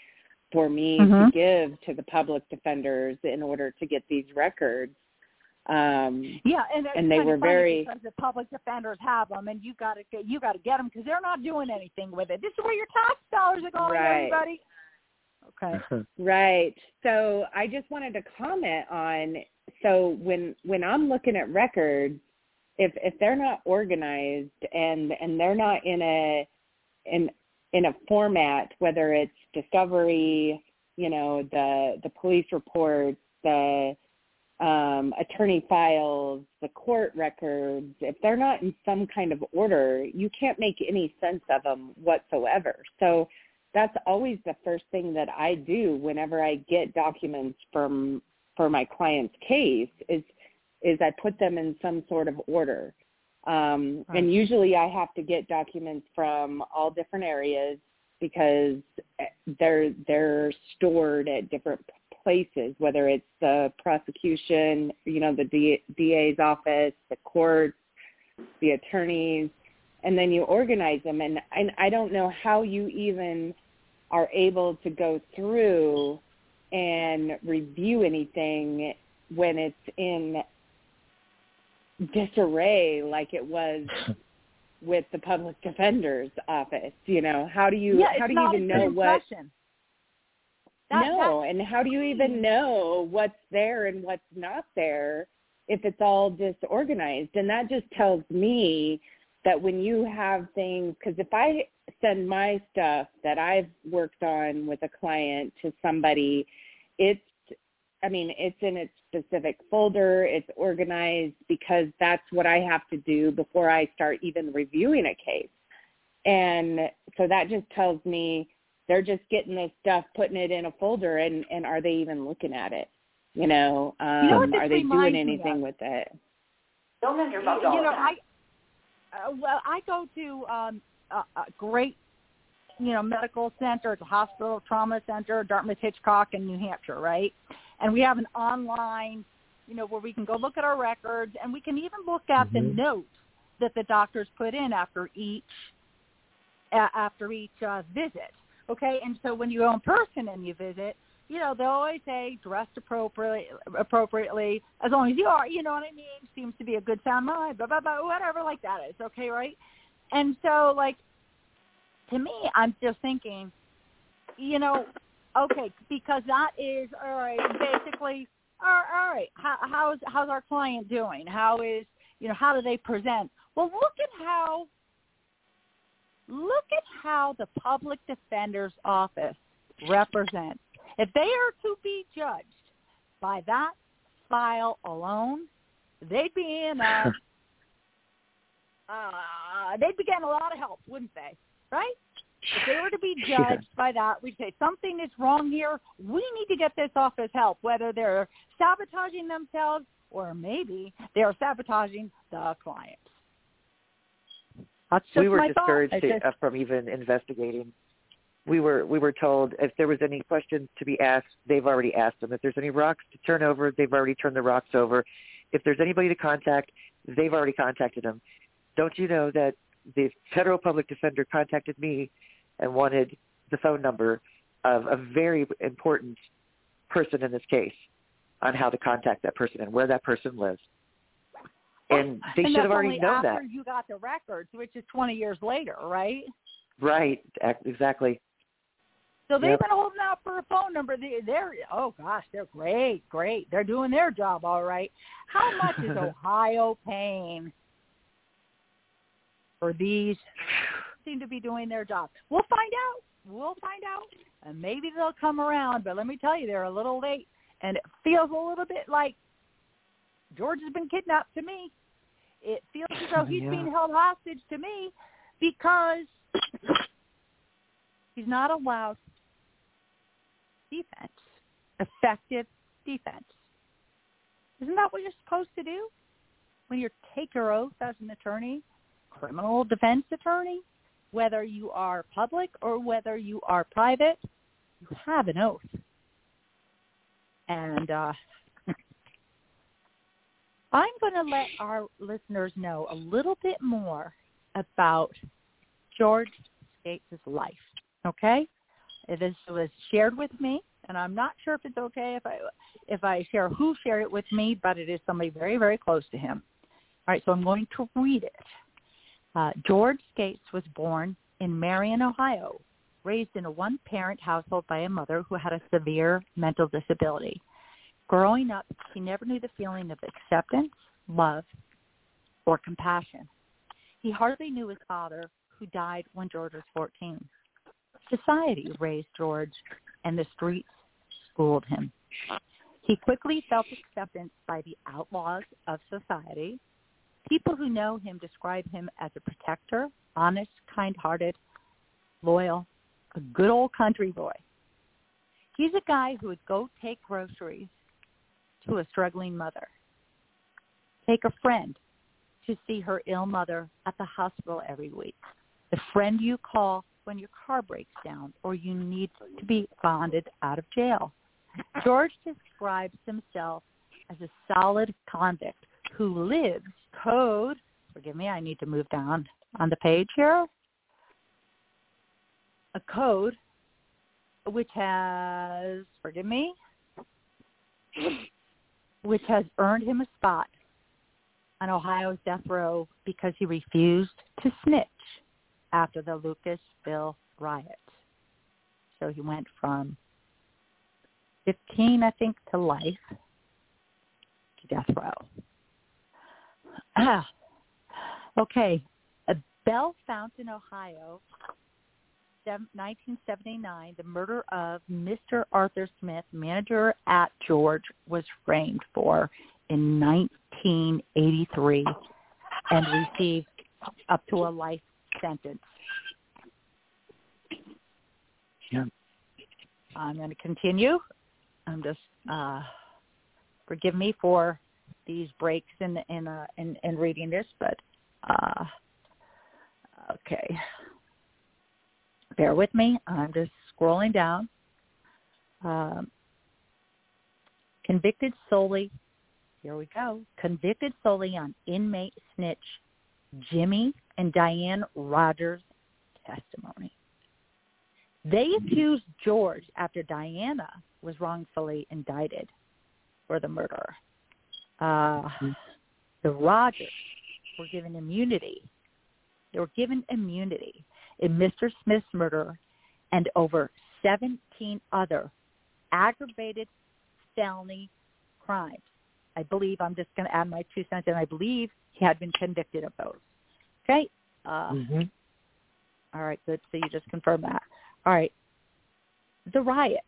for me Mhm. to give to the public defenders in order to get these records. Um, Yeah, and, and they were very- the public defenders have them, and you got to get you got to get them because they're not doing anything with it. This is where your tax dollars are going, Right. everybody. Okay. [laughs] Right. So I just wanted to comment on so when when I'm looking at records, if if they're not organized and and they're not in a in in a format, whether it's discovery, you know, the the police reports, the um, attorney files, the court records, if they're not in some kind of order, you can't make any sense of them whatsoever. So that's always the first thing that I do whenever I get documents from for my client's case is is I put them in some sort of order. Um, Right. And usually I have to get documents from all different areas because they're they're stored at different places, whether it's the prosecution, you know, the D, DA's office, the courts, the attorneys, and then you organize them. And, and I don't know how you even are able to go through and review anything when it's in disarray like it was [laughs] with the public defender's office. You know, how do you yeah, how do you even a good know what. That- no, and how do you even mm. know what's there and what's not there if it's all disorganized? And that just tells me that when you have things, because if I send my stuff that I've worked on with a client to somebody, it's, I mean, it's in its specific folder, it's organized because that's what I have to do before I start even reviewing a case. And so that just tells me they're just getting this stuff, putting it in a folder, and and are they even looking at it? You know, um, You know are they doing anything with it? Don't end you, you know, I uh, well, I go to um, a, a great, you know, medical center. It's a hospital trauma center, Dartmouth Hitchcock in New Hampshire, right? And we have an online, you know, where we can go look at our records, and we can even look at the notes that the doctors put in after each a- after each uh, visit. Okay, and so when you go in person and you visit, you know, they always say dressed appropriately, appropriately, as long as you are, you know what I mean? Seems to be a good sound mind, blah, blah, blah, whatever like that is, okay, right? And so, like, to me, I'm just thinking, you know, okay, because that is, all right, basically, all right, how, how's, how's our client doing? How is, you know, how do they present? Well, look at how, look at how the public defender's office represents if they are to be judged by that file alone, they'd be in a, [laughs] uh, they'd be getting a lot of help, wouldn't they? Right? If they were to be judged by that, we'd say something is wrong here. We need to get this office help, whether they're sabotaging themselves or maybe they're sabotaging the clients. That's just we were discouraged to, uh, from even investigating. We were we were told if there was any questions to be asked, they've already asked them. If there's any rocks to turn over, they've already turned the rocks over. If there's anybody to contact, they've already contacted them. Don't you know that the federal public defender contacted me and wanted the phone number of a very important person in this case on how to contact that person and where that person lives. And they and should have already known after that. you got the records, which is 20 years later, right? Right, exactly. So they've Yep. been holding out for a phone number. They, they're oh gosh, they're great, great. They're doing their job all right. How much is [laughs] Ohio paying for these? Seem to be doing their job. We'll find out. We'll find out, and maybe they'll come around. But let me tell you, they're a little late, and it feels a little bit like George has been kidnapped to me. It feels as though oh, he's Yeah. being held hostage to me because he's not allowed defense, effective defense. Isn't that what you're supposed to do when you take your oath as an attorney, criminal defense attorney, whether you are public or whether you are private? You have an oath. And uh, [laughs] I'm going to let our listeners know a little bit more about George Skatzes' life. Okay, this was shared with me, and I'm not sure if it's okay if I if I share who shared it with me, but it is somebody very very close to him. All right, so I'm going to read it. Uh, George Skatzes was born in Marion, Ohio, raised in a one-parent household by a mother who had a severe mental disability. Growing up, he never knew the feeling of acceptance, love, or compassion. He hardly knew his father, who died when George was 14. Society raised George, and the streets schooled him. He quickly felt acceptance by the outlaws of society. People who know him describe him as a protector, honest, kind-hearted, loyal, a good old country boy. He's a guy who would go take groceries to a struggling mother, take a friend to see her ill mother at the hospital every week, the friend you call when your car breaks down or you need to be bonded out of jail. George describes himself as a solid convict who lives code. Forgive me, I need to move down on the page here. A code which has, forgive me, which has earned him a spot on Ohio's death row because he refused to snitch after the Lucasville riots. So he went from 15, I think, to life to death row. Ah. Okay. Bell Fountain, Ohio, 1979, the murder of Mr. Arthur Smith, manager at George, was framed for in 1983 and received up to a life sentence. Yeah. I'm going to continue. I'm just uh, forgive me for these breaks in in uh, in, in reading this, but uh, okay. Bear with me. I'm just scrolling down. Um, convicted solely. Here we go. Convicted solely on inmate snitch Jimmy and Diane Rogers' testimony. They accused George after Diana was wrongfully indicted for the murder. Uh, the Rogers were given immunity. They were given immunity in Mr. Smith's murder and over 17 other aggravated felony crimes. I believe I'm just going to add my two cents, and I believe he had been convicted of those. Okay. Uh, hmm all right, good. So you just confirmed that. All right. The riot.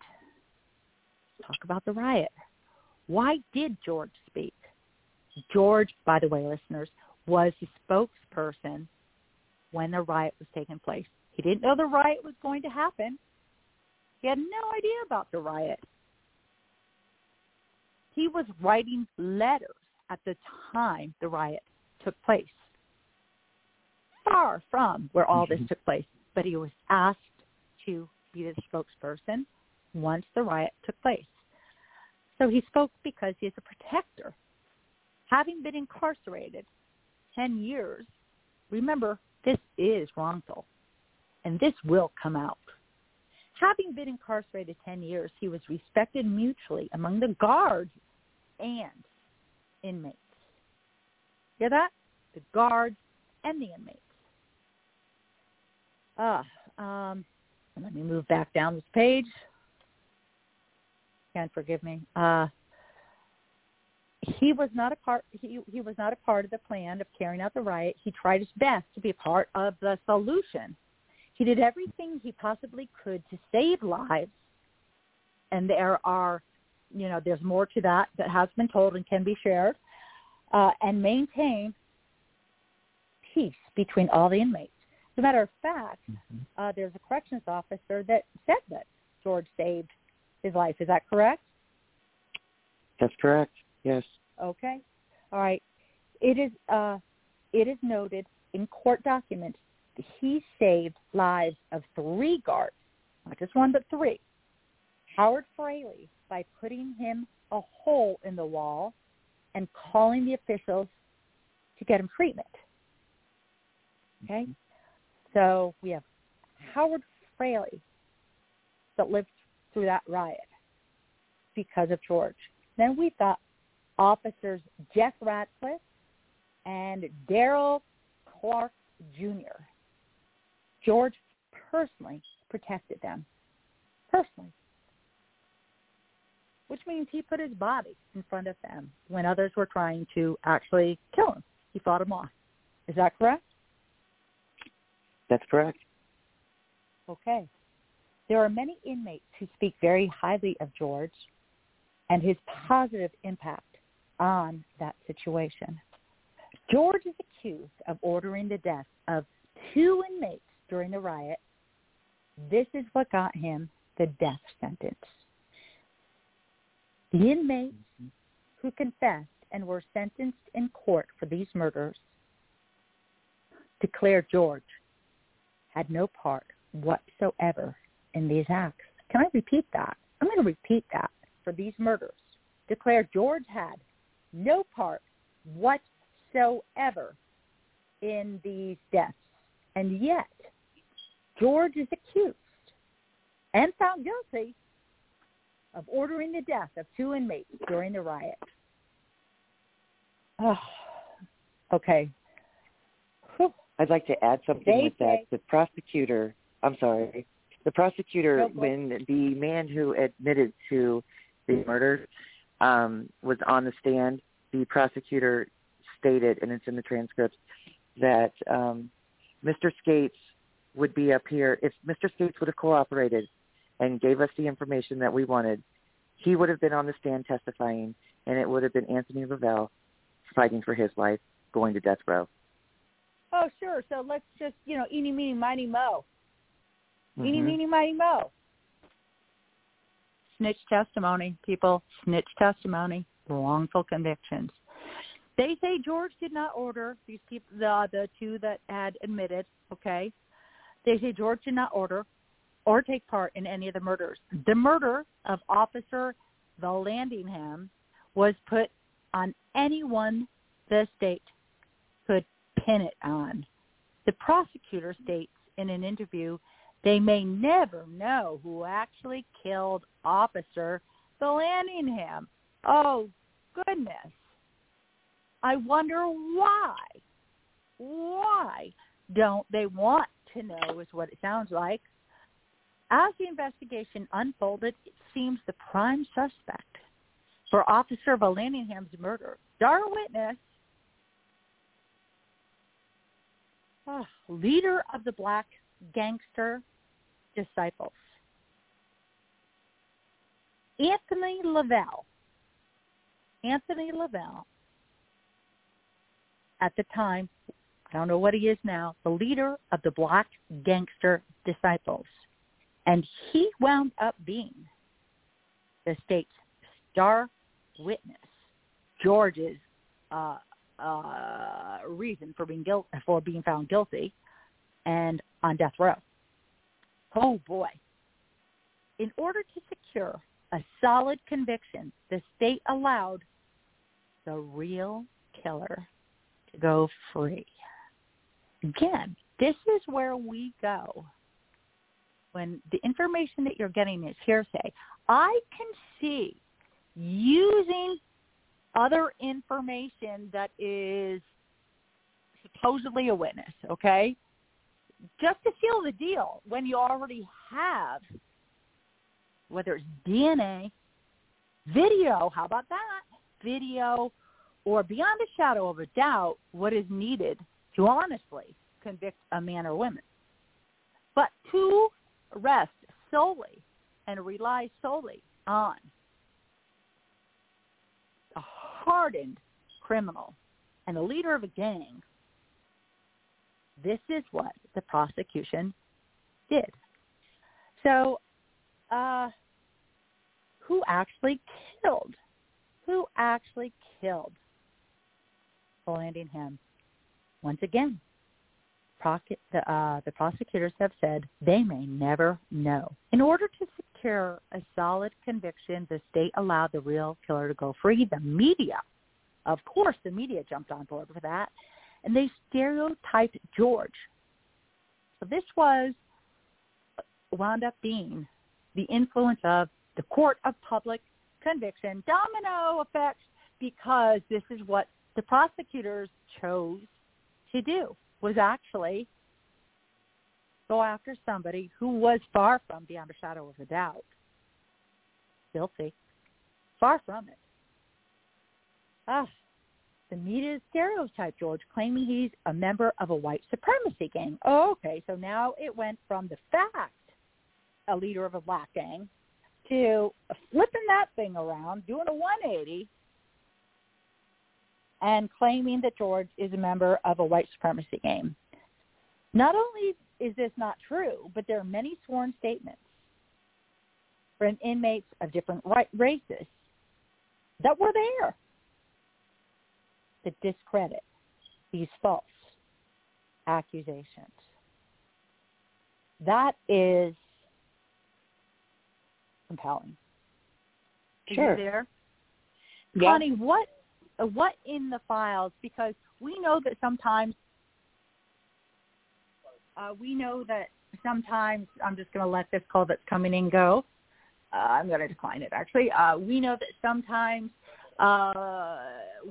Let's talk about the riot. Why did George speak? George, by the way, listeners, was the spokesperson when the riot was taking place. He didn't know the riot was going to happen. He had no idea about the riot. He was writing letters at the time the riot took place. Far from where all this mm-hmm. took place, but he was asked to be the spokesperson once the riot took place. So he spoke because he is a protector. Having been incarcerated 10 years, remember, this is wrongful, and this will come out. Having been incarcerated 10 years, he was respected mutually among the guards and inmates. Hear that? The guards and the inmates. Ah, um, let me move back down this page. Can forgive me. Uh, he was not a part. He he was not a part of the plan of carrying out the riot. He tried his best to be a part of the solution. He did everything he possibly could to save lives, and there are, you know, there's more to that that has been told and can be shared, uh, and maintain peace between all the inmates. As a matter of fact, Mm-hmm. uh, there's a corrections officer that said that George saved his life. Is that correct? That's correct. Yes. Okay. All right. It is uh, it is noted in court documents that he saved lives of three guards, not just one but three. Howard Fraley by putting him a hole in the wall and calling the officials to get him treatment. Okay. So we have Howard Fraley that lived through that riot because of George. Then we've got officers Jeff Ratcliffe and Daryl Clark Jr. George personally protected them. Personally. Which means he put his body in front of them when others were trying to actually kill him. He fought them off. Is that correct? That's correct. Okay. There are many inmates who speak very highly of George and his positive impact on that situation. George is accused of ordering the death of two inmates during the riot. This is what got him the death sentence. The inmates who confessed and were sentenced in court for these murders declared George had no part whatsoever in these acts. Can I repeat that? I'm going to repeat that for these murders. Declare George had no part whatsoever in these deaths. And yet, George is accused and found guilty of ordering the death of two inmates during the riot. Oh, [sighs] okay. Whew. I'd like to add something They with that. The prosecutor, I'm sorry, the prosecutor, No, when the man who admitted to the murder um, was on the stand, the prosecutor stated, and it's in the transcripts, that um, Mr. Skatzes would be up here. If Mr. Skatzes would have cooperated and gave us the information that we wanted, he would have been on the stand testifying, and it would have been Anthony Lavelle fighting for his life, going to death row. Oh, sure. So let's just, you know, eeny, meeny, miny, mo. Eeny, Mhm. meeny, miny, mo. Snitch testimony, people. Snitch testimony. Wrongful convictions. They say George did not order these people, the the two that had admitted. Okay, they say George did not order or take part in any of the murders. The murder of Officer Vallandingham was put on anyone the state could pin it on. The prosecutor states in an interview they may never know who actually killed Officer Vallandingham. Oh, goodness. I wonder why. Why don't they want to know is what it sounds like. As the investigation unfolded, it seems the prime suspect for Officer Vallandingham's murder, star witness, [sighs] leader of the black gangster disciples, Anthony Lavelle. Anthony Lavelle, at the time, I don't know what he is now, the leader of the Black Gangster Disciples. And he wound up being the state's star witness, George's uh, uh, reason for being guilt for being found guilty and on death row. Oh boy. In order to secure a solid conviction, the state allowed the real killer to go free. Again, this is where we go when the information that you're getting is hearsay. I can see using other information that is supposedly a witness, okay? Just to seal the deal when you already have, whether it's DNA, video, how about that? Video, or beyond a shadow of a doubt, what is needed to honestly convict a man or woman. But to rest solely and rely solely on hardened criminal and a leader of a gang, this is what the prosecution did. So, uh, who actually killed? Who actually killed Landingham? Once again, the, uh, the prosecutors have said they may never know. In order to secure a solid conviction, the state allowed the real killer to go free. The media, of course, the media jumped on board for that, and they stereotyped George. So this was wound up being the influence of the court of public conviction, domino effects, because this is what the prosecutors chose to do was actually go after somebody who was far from beyond a shadow of a doubt guilty. Far from it. Ah, the media stereotype George, claiming he's a member of a white supremacy gang. Oh, okay, so now it went from the fact a leader of a black gang to flipping that thing around, doing a 180, and claiming that George is a member of a white supremacy gang. Not only is this not true, but there are many sworn statements from inmates of different races that were there that discredit these false accusations. That is compelling. Sure. there? Yeah. Connie, what what in the files because we know that sometimes uh, we know that sometimes I'm just going to let this call that's coming in go. Uh, I'm going to decline it actually. Uh, we know that sometimes uh,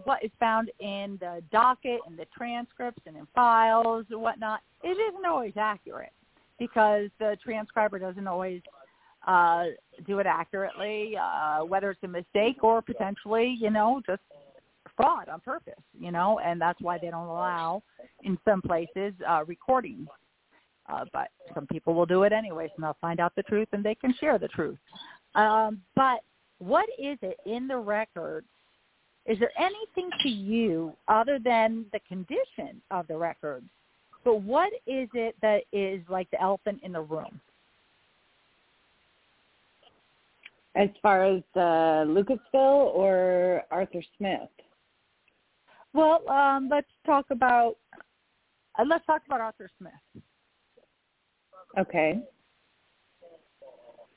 what is found in the docket and the transcripts and in files and whatnot, it isn't always accurate because the transcriber doesn't always uh, do it accurately, uh, whether it's a mistake or potentially, you know, just fraud on purpose, you know, and that's why they don't allow in some places uh, recordings. Uh, but some people will do it anyways, and they'll find out the truth, and they can share the truth. Um, but what is it in the records? Is there anything to you other than the condition of the records? But what is it that is like the elephant in the room? As far as uh, Lucasville or Arthur Smith? Well, um, let's talk about uh, let's talk about Arthur Smith. Okay.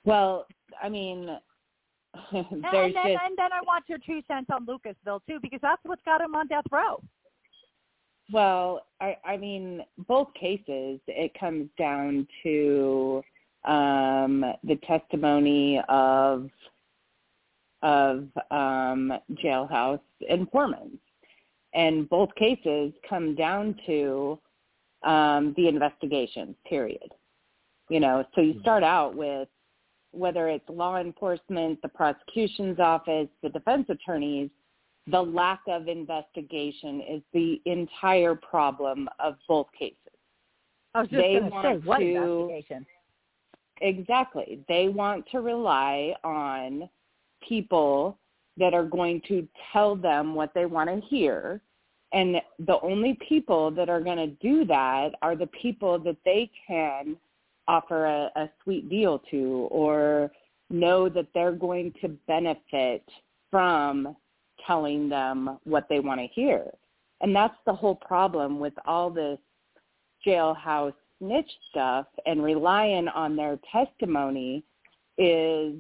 Well, I mean, [laughs] there's and, and, just then, and then I want your two cents on Lucasville too, because that's what's got him on death row. well, I I mean, both cases it comes down to um the testimony of of um jailhouse informants and both cases come down to um, the investigations, period. You know, so you hmm. start out with whether it's law enforcement, the prosecution's office, the defense attorneys, the lack of investigation is the entire problem of both cases. I was just They going to want say what to- investigation? Exactly. They want to rely on people that are going to tell them what they want to hear And the only people that are going to do that are the people that they can offer a, a sweet deal to or know that they're going to benefit from telling them what they want to hear. And that's the whole problem with all this jailhouse snitch stuff and relying on their testimony is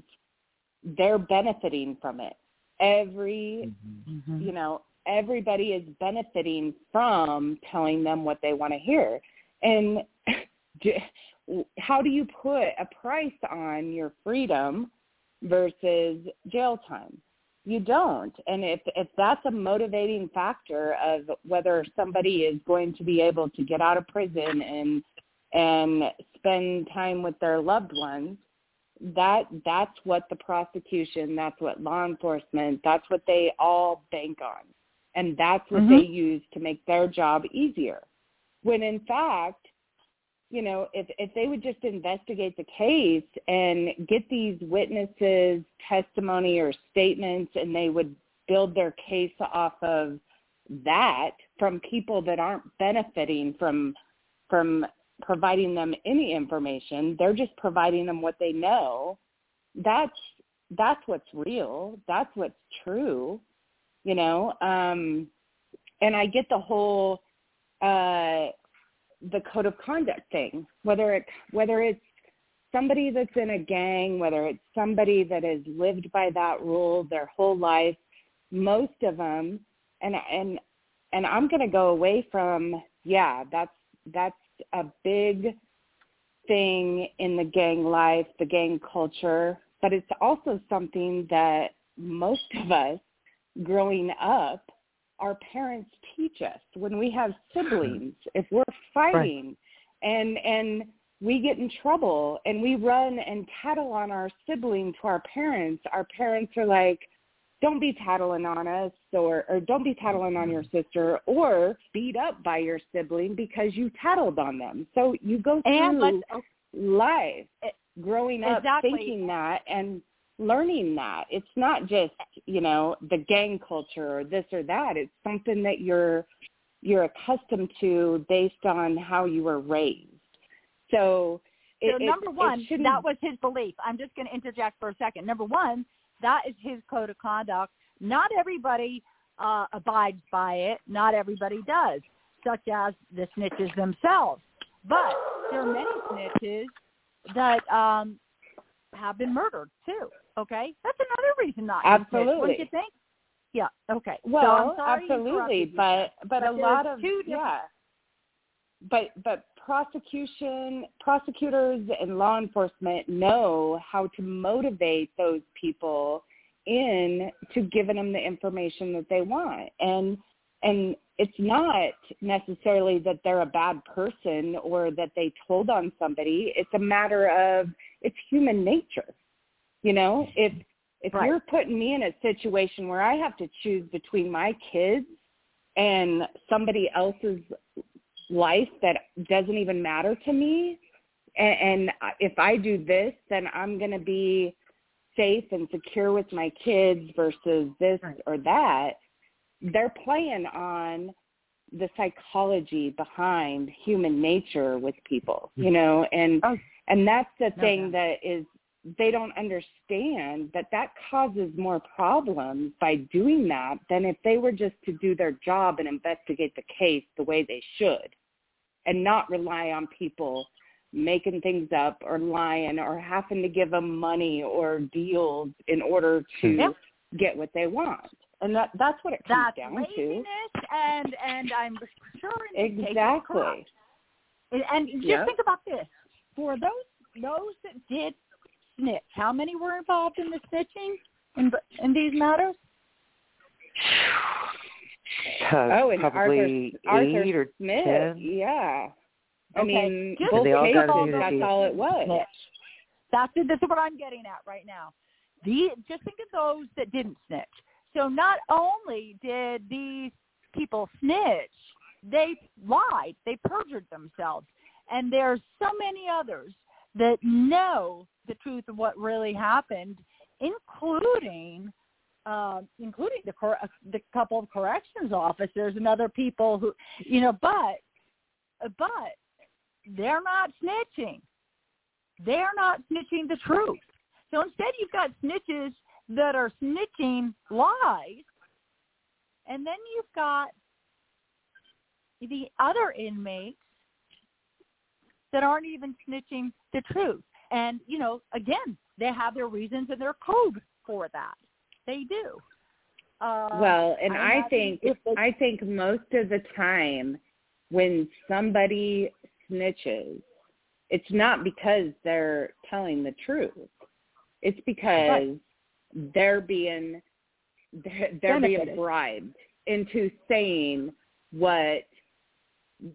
they're benefiting from it. Every, Mm-hmm. you know, everybody is benefiting from telling them what they want to hear. And [laughs] how do you put a price on your freedom versus jail time? You don't. And if if that's a motivating factor of whether somebody is going to be able to get out of prison and and spend time with their loved ones, that that's what the prosecution, that's what law enforcement, that's what they all bank on. And that's what Mhm. they use to make their job easier. When in fact, you know, if if they would just investigate the case and get these witnesses testimony or statements and they would build their case off of that from people that aren't benefiting from from providing them any information they're just providing them what they know that's that's what's real that's what's true you know um and i get the whole uh the code of conduct thing whether it whether it's somebody that's in a gang whether it's somebody that has lived by that rule their whole life most of them and and and i'm going to go away from yeah that's that's a big thing in the gang life the gang culture but it's also something that most of us growing up our parents teach us when we have [laughs] siblings if we're fighting and and we get in trouble and we run and tattle on our sibling to our parents our parents are like don't be tattling on us or or don't be tattling on your mm-hmm. sister or beat up by your sibling because you tattled on them. So you go And through oh, life growing up Exactly. thinking that and learning that it's not just you know the gang culture or this or that it's something that you're you're accustomed to based on how you were raised so it, so number it one, shouldn't- that was his belief. I'm just going to interject for a second. Number one, that is his code of conduct. Not everybody uh, abides by it. Not everybody does, such as the snitches themselves. But there are many snitches that um, have been murdered too. Okay, that's another reason not Absolutely. wouldn't you think? Yeah. Okay. Well, to absolutely, but but, But a lot of two yeah. But but prosecution prosecutors and law enforcement know how to motivate those people in to giving them the information that they want and and it's not necessarily that they're a bad person or that they told on somebody it's a matter of it's human nature you know if if Right. you're putting me in a situation where I have to choose between my kids and somebody else's life that doesn't even matter to me, and, and if I do this, then I'm going to be safe and secure with my kids versus this Right. or that. They're playing on the psychology behind human nature with people, mm-hmm. you know, and Oh, and that's the no thing doubt. that is they don't understand that that causes more problems by doing that than if they were just to do their job and investigate the case the way they should and not rely on people making things up or lying or having to give them money or deals in order to hmm. Yep. get what they want. And that that's what it comes that's down laziness, and and I'm sure it's Exactly. And, and just Yeah. think about this: for those those that did snitch, how many were involved in the snitching in in these matters? Uh, oh, and probably Arthur, eight Arthur or Smith, ten. yeah. I Okay, mean, just both They all got to that's all it was. Snitch. That's it. This is what I'm getting at right now. The just think of those that didn't snitch. So not only did these people snitch, they lied, they perjured themselves, and there's so many others that know the truth of what really happened, including um, including the cor- the couple of corrections officers and other people who, you know, but but they're not snitching. They're not snitching the truth. So instead, you've got snitches that are snitching lies, and then you've got the other inmates that aren't even snitching the truth. And you know, again, they have their reasons and their code for that. They do. Uh, well, and I, imagine think they- I think most of the time when somebody snitches, it's not because they're telling the truth. It's because they're being they're, they're being bribed into saying what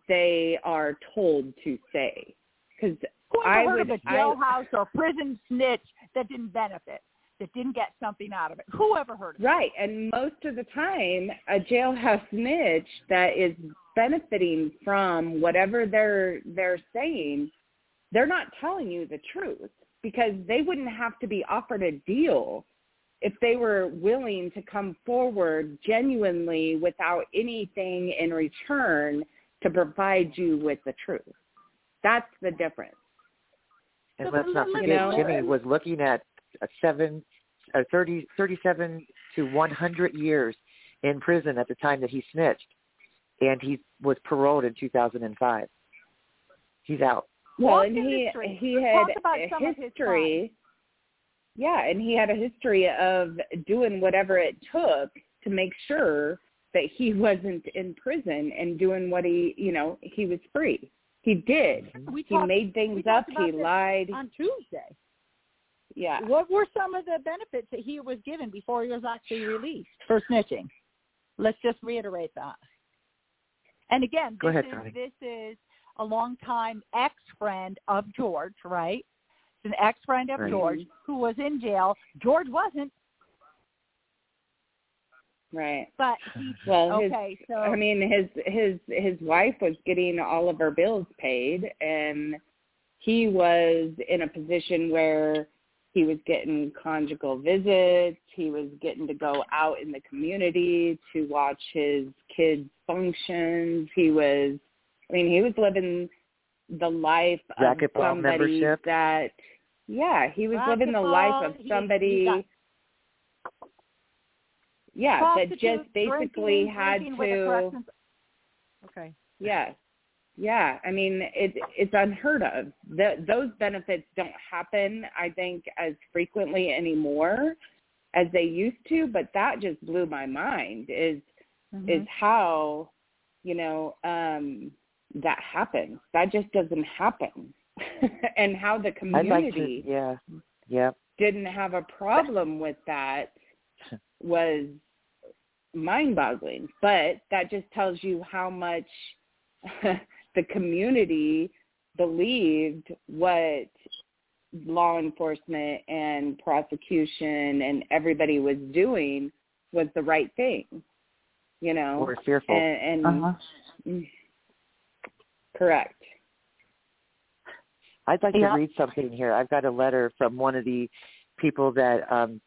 they are told to say. Because I heard would- of a I- jailhouse or prison snitch that didn't benefit, that didn't get something out of it? Whoever heard of it? Right, and most of the time, a jailhouse snitch that is benefiting from whatever they're they're saying, they're not telling you the truth because they wouldn't have to be offered a deal if they were willing to come forward genuinely without anything in return to provide you with the truth. That's the difference. And let's not let- let forget, Jimmy was looking at a seven, a 30, 37 to 100 years in prison at the time that he snitched, and he was paroled in 2005. He's out. Well, Walk and he history. he had about a some of his history. Yeah, and he had a history of doing whatever it took to make sure that he [laughs] wasn't in prison and doing what he, you know, he was free. He did. We He talked, made things we up. about He this lied. on Tuesday. Yeah. What were some of the benefits that he was given before he was actually released for snitching? Let's just reiterate that. And again, Go this ahead, is Connie. this is a longtime ex friend of George, right? It's an ex friend of Right. George who was in jail. George wasn't, Right. but [laughs] he Well, his, okay, so I mean, his his his wife was getting all of her bills paid, and he was in a position where he was getting conjugal visits. He was getting to go out in the community to watch his kids' functions. He was, I mean, he was living the life of somebody membership. that, yeah, he was living the life of Racquetball, he- he somebody. got- yeah, that just basically had drinking with the to Okay. Yes. Yeah. I mean, it, it's unheard of. The, those benefits don't happen, I think, as frequently anymore as they used to. But that just blew my mind. Is Mhm. is how, you know, um, that happens. That just doesn't happen. [laughs] and how the community like to, yeah, yeah. didn't have a problem with that [laughs] was mind-boggling. But that just tells you how much [laughs] the community believed what law enforcement and prosecution and everybody was doing was the right thing. You know, Or fearful. and, and Uh-huh. Correct. I'd like Yeah. to read something here. I've got a letter from one of the people that um,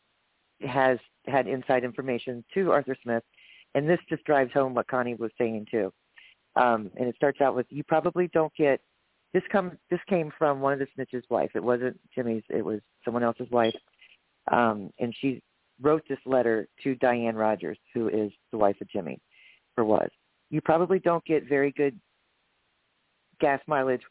has had inside information to Arthur Smith, and this just drives home what Connie was saying too. Um, and it starts out with, "You probably don't get this. Come this came from one of the snitches' wife. It wasn't Jimmy's. It was someone else's wife, um, and she wrote this letter to Diane Rogers, who is the wife of Jimmy, or was. You probably don't get very good gas mileage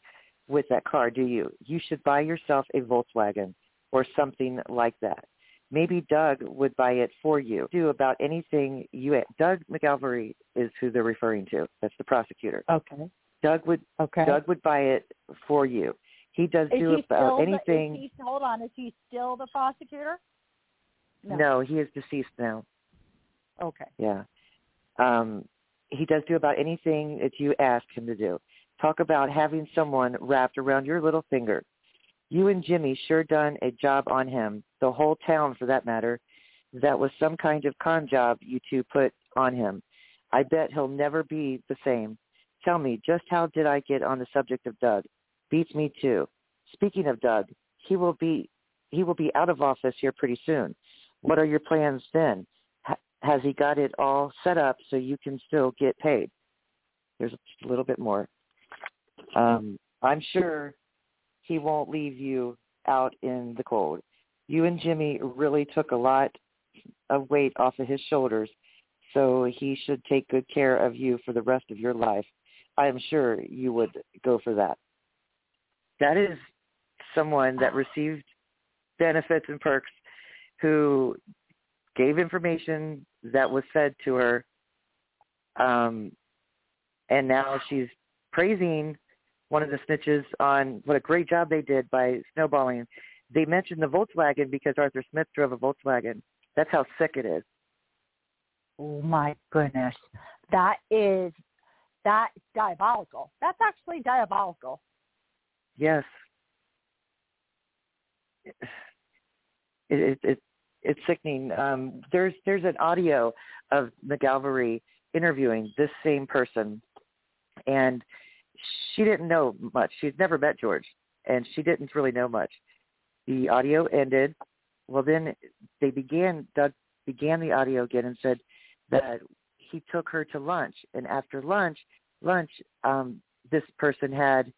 with that car, do you? You should buy yourself a Volkswagen or something like that. Maybe Doug would buy it for you. Do about anything you Doug McAlvery is who they're referring to. That's the prosecutor. Okay. Doug would Okay. Doug would buy it for you. He does is do he about the- anything. is he, hold on, is he still the prosecutor? no, he is deceased now. Okay. Yeah. Um, he does do about anything that you ask him to do. Talk about having someone wrapped around your little finger. You and Jimmy sure done a job on him, the whole town for that matter. That was some kind of con job you two put on him. I bet he'll never be the same. Tell me, just how did I get on the subject of Doug? Beats me too. Speaking of Doug, he will be he will be out of office here pretty soon. What are your plans then? has he got it all set up so you can still get paid? There's a little bit more. Um, I'm sure he won't leave you out in the cold. You and Jimmy really took a lot of weight off of his shoulders, so he should take good care of you for the rest of your life. I am sure you would go for that. That is someone that received benefits and perks who gave information that was fed to her um and now she's praising one of the snitches on what a great job they did by snowballing. They mentioned the Volkswagen because Arthur Smith drove a Volkswagen. That's how sick it is. Oh my goodness. That is that is diabolical. That's actually diabolical. Yes. It, it, it it's sickening. Um, there's there's an audio of McGalvery interviewing this same person, and she didn't know much. She'd never met George, and she didn't really know much. The audio ended. Well, then they began. Doug began the audio again and said that he took her to lunch, and after lunch, lunch, um, this person had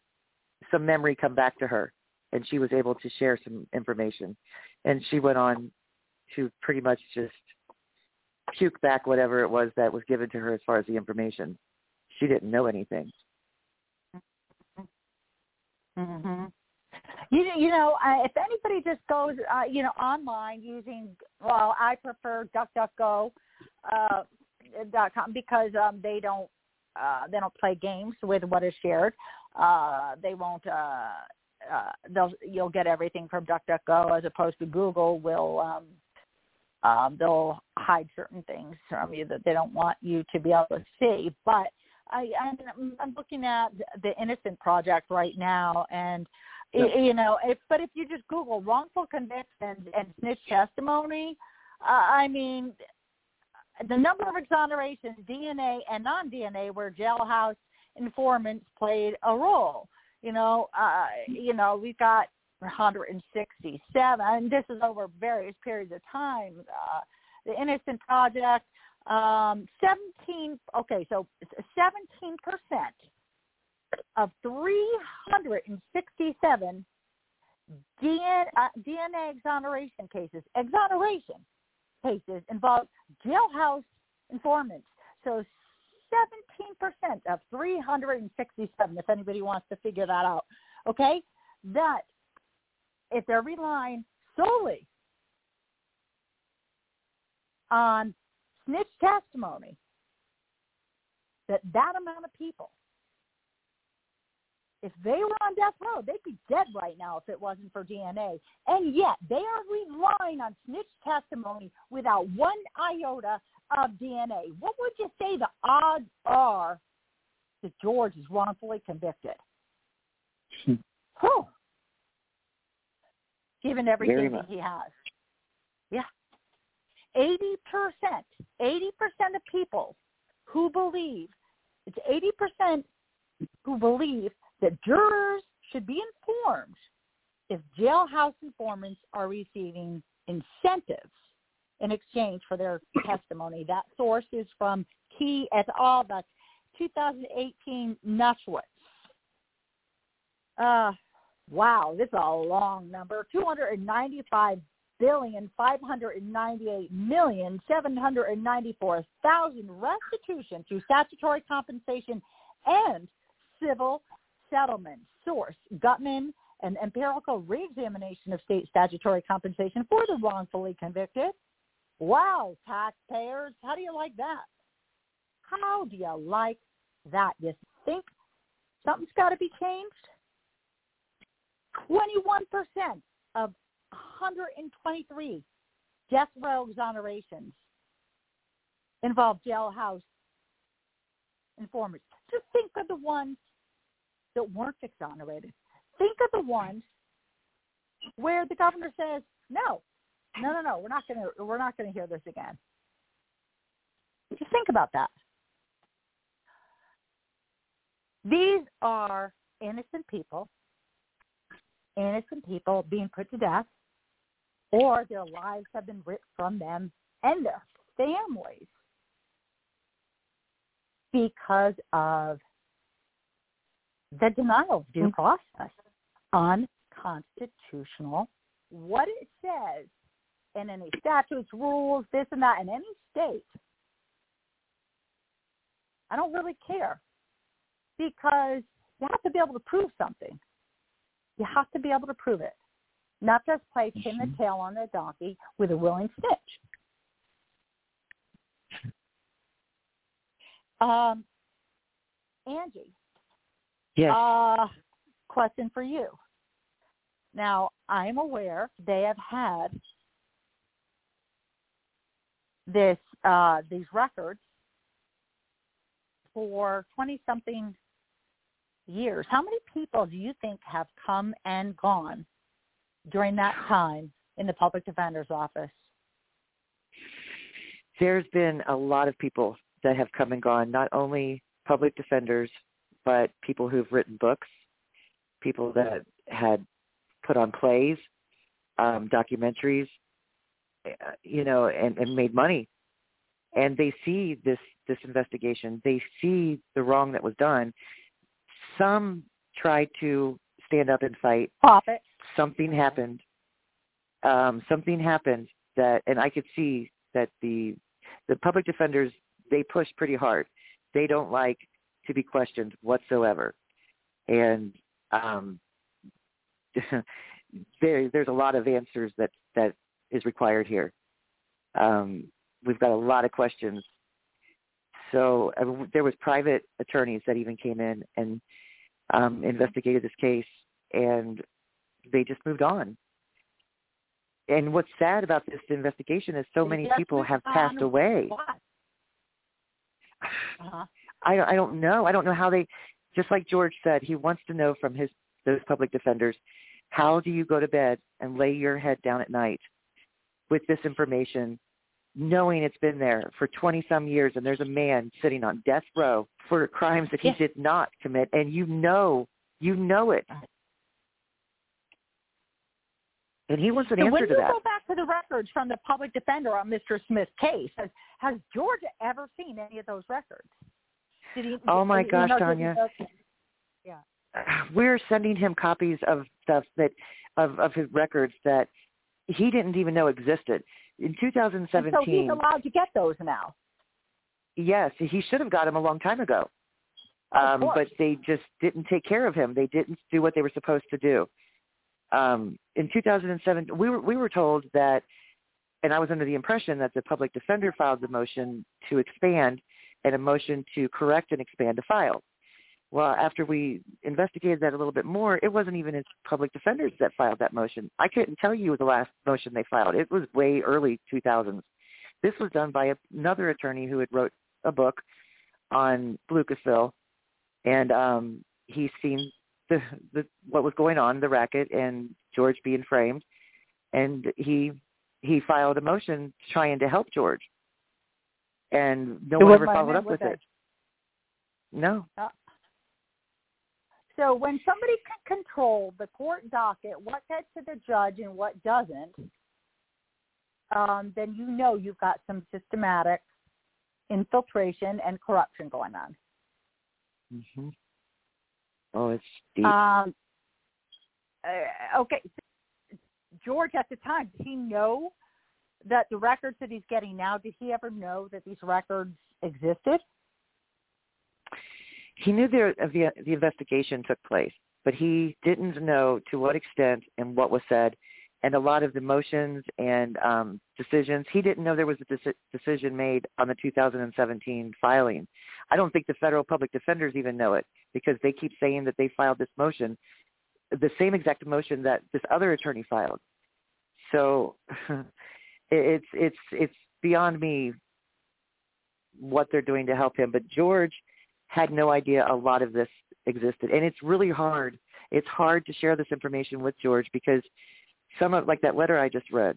some memory come back to her, and she was able to share some information. And she went on to pretty much just puke back whatever it was that was given to her as far as the information. She didn't know anything. Mm-hmm. You you know uh, if anybody just goes uh, you know online using well I prefer DuckDuckGo uh, dot com because um, they don't uh, they don't play games with what is shared. Uh, they won't. Uh, uh, they'll you'll get everything from DuckDuckGo as opposed to Google will um, um, they'll hide certain things from you that they don't want you to be able to see. But I, I'm, I'm looking at the Innocent Project right now, and you know, if, but if you just Google wrongful convictions and snitch testimony, uh, I mean, the number of exonerations, DNA and non-DNA, where jailhouse informants played a role. You know, uh, you know, we've got 167, and this is over various periods of time. Uh, the Innocent Project, um, 17. Okay, so 17 percent of 367 DNA, uh, DNA exoneration cases, exoneration cases involve jailhouse informants. So 17% of 367, if anybody wants to figure that out. Okay? That if they're relying solely on snitch testimony, that that amount of people, if they were on death row, they'd be dead right now if it wasn't for DNA. And yet they are relying on snitch testimony without one iota of DNA. What would you say the odds are that George is wrongfully convicted? Hmm. Whew given everything that he has. Yeah. 80%, 80% of people who believe, it's 80% who believe that jurors should be informed if jailhouse informants are receiving incentives in exchange for their [coughs] testimony. That source is from Key et al. That's 2018 Nushwitz. Uh, Wow, this is a long number. Two hundred and ninety-five billion five hundred and ninety-eight million seven hundred and ninety-four thousand restitution through statutory compensation and civil settlement. Source: Gutman, an empirical reexamination of state statutory compensation for the wrongfully convicted. Wow, taxpayers, how do you like that? How do you like that? You think something's got to be changed? 21% of 123 death row exonerations involve jailhouse informers. Just think of the ones that weren't exonerated. Think of the ones where the governor says, "No, no, no, no, we're not going to, we're not going to hear this again." Just think about that. These are innocent people innocent people being put to death or their lives have been ripped from them and their families because of the denial of due process, unconstitutional. What it says in any statutes, rules, this and that, in any state, I don't really care because you have to be able to prove something. You have to be able to prove it, not just placing mm-hmm. the tail on the donkey with a willing snitch. Um, Angie. Yes. Uh, question for you. Now, I'm aware they have had this uh, these records for 20 something years. How many people do you think have come and gone during that time in the public defender's office? There's been a lot of people that have come and gone, not only public defenders, but people who've written books, people that had put on plays, um, documentaries, uh, you know, and, and made money. And they see this this investigation. They see the wrong that was done. Some tried to stand up and fight. Profit. Something happened. Um, something happened that, and I could see that the the public defenders they push pretty hard. They don't like to be questioned whatsoever, and um, [laughs] there there's a lot of answers that that is required here. Um, we've got a lot of questions. So uh, there was private attorneys that even came in and um, investigated this case, and they just moved on. And what's sad about this investigation is so many people have passed away. Uh-huh. I I don't know. I don't know how they. Just like George said, he wants to know from his those public defenders, how do you go to bed and lay your head down at night with this information, knowing it's been there for 20 some years and there's a man sitting on death row for crimes that he yes. did not commit and you know, you know it. And he wants an so answer when to you that. go back to the records from the public defender on Mr. Smith's case, has, has George ever seen any of those records? Did he, oh my gosh, you know, Tanya. yeah. [sighs] We're sending him copies of stuff that of of his records that he didn't even know existed. In 2017, and so he's allowed to get those now. Yes, he should have got them a long time ago. Um, but they just didn't take care of him. They didn't do what they were supposed to do. Um, in 2007, we were we were told that, and I was under the impression that the public defender filed the motion to expand and a motion to correct and expand a file. Well, after we investigated that a little bit more, it wasn't even his public defenders that filed that motion. I couldn't tell you the last motion they filed. It was way early 2000s. This was done by another attorney who had wrote a book on Lucasville, and um, he's seen the, the what was going on, the racket, and George being framed, and he he filed a motion trying to help George, and no so one ever followed up with it. it. No. Uh, so when somebody can control the court docket, what gets to the judge and what doesn't, um, then you know you've got some systematic infiltration and corruption going on. Mm-hmm. Oh, it's deep. Um, uh, okay, George, at the time, did he know that the records that he's getting now? Did he ever know that these records existed? he knew there, the, the investigation took place, but he didn't know to what extent and what was said, and a lot of the motions and um, decisions. He didn't know there was a de- decision made on the 2017 filing. I don't think the federal public defenders even know it because they keep saying that they filed this motion, the same exact motion that this other attorney filed. So [laughs] it's it's it's beyond me what they're doing to help him. But George had no idea a lot of this existed. And it's really hard. It's hard to share this information with George because some of like that letter I just read,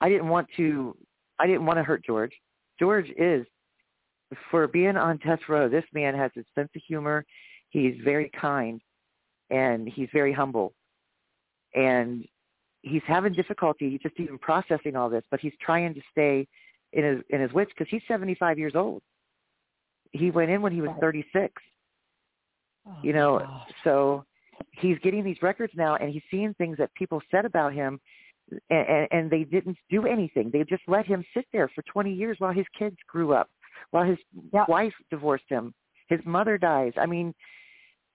I didn't want to I didn't want to hurt George. George is for being on death row, this man has a sense of humor. He's very kind and he's very humble. And he's having difficulty just even processing all this, but he's trying to stay in his in his wits because he's 75 years old. He went in when he was 36. Oh, You know, gosh. so he's getting these records now, and he's seeing things that people said about him, and, and they didn't do anything. They just let him sit there for 20 years while his kids grew up, while his Yeah. wife divorced him, his mother dies. I mean,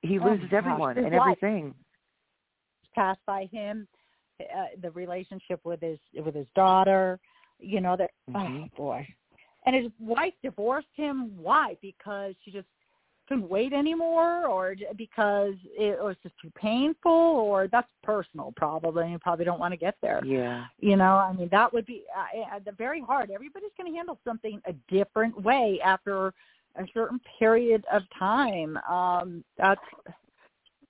he Oh, loses everyone and life. everything. passed by him, uh, the relationship with his with his daughter. You know that. Oh Mhm. boy. And his wife divorced him. Why? Because she just couldn't wait anymore, or because it was just too painful, or that's personal, probably. You probably don't want to get there. Yeah. You know, I mean, that would be uh, the very hard. Everybody's going to handle something a different way after a certain period of time. Um, that's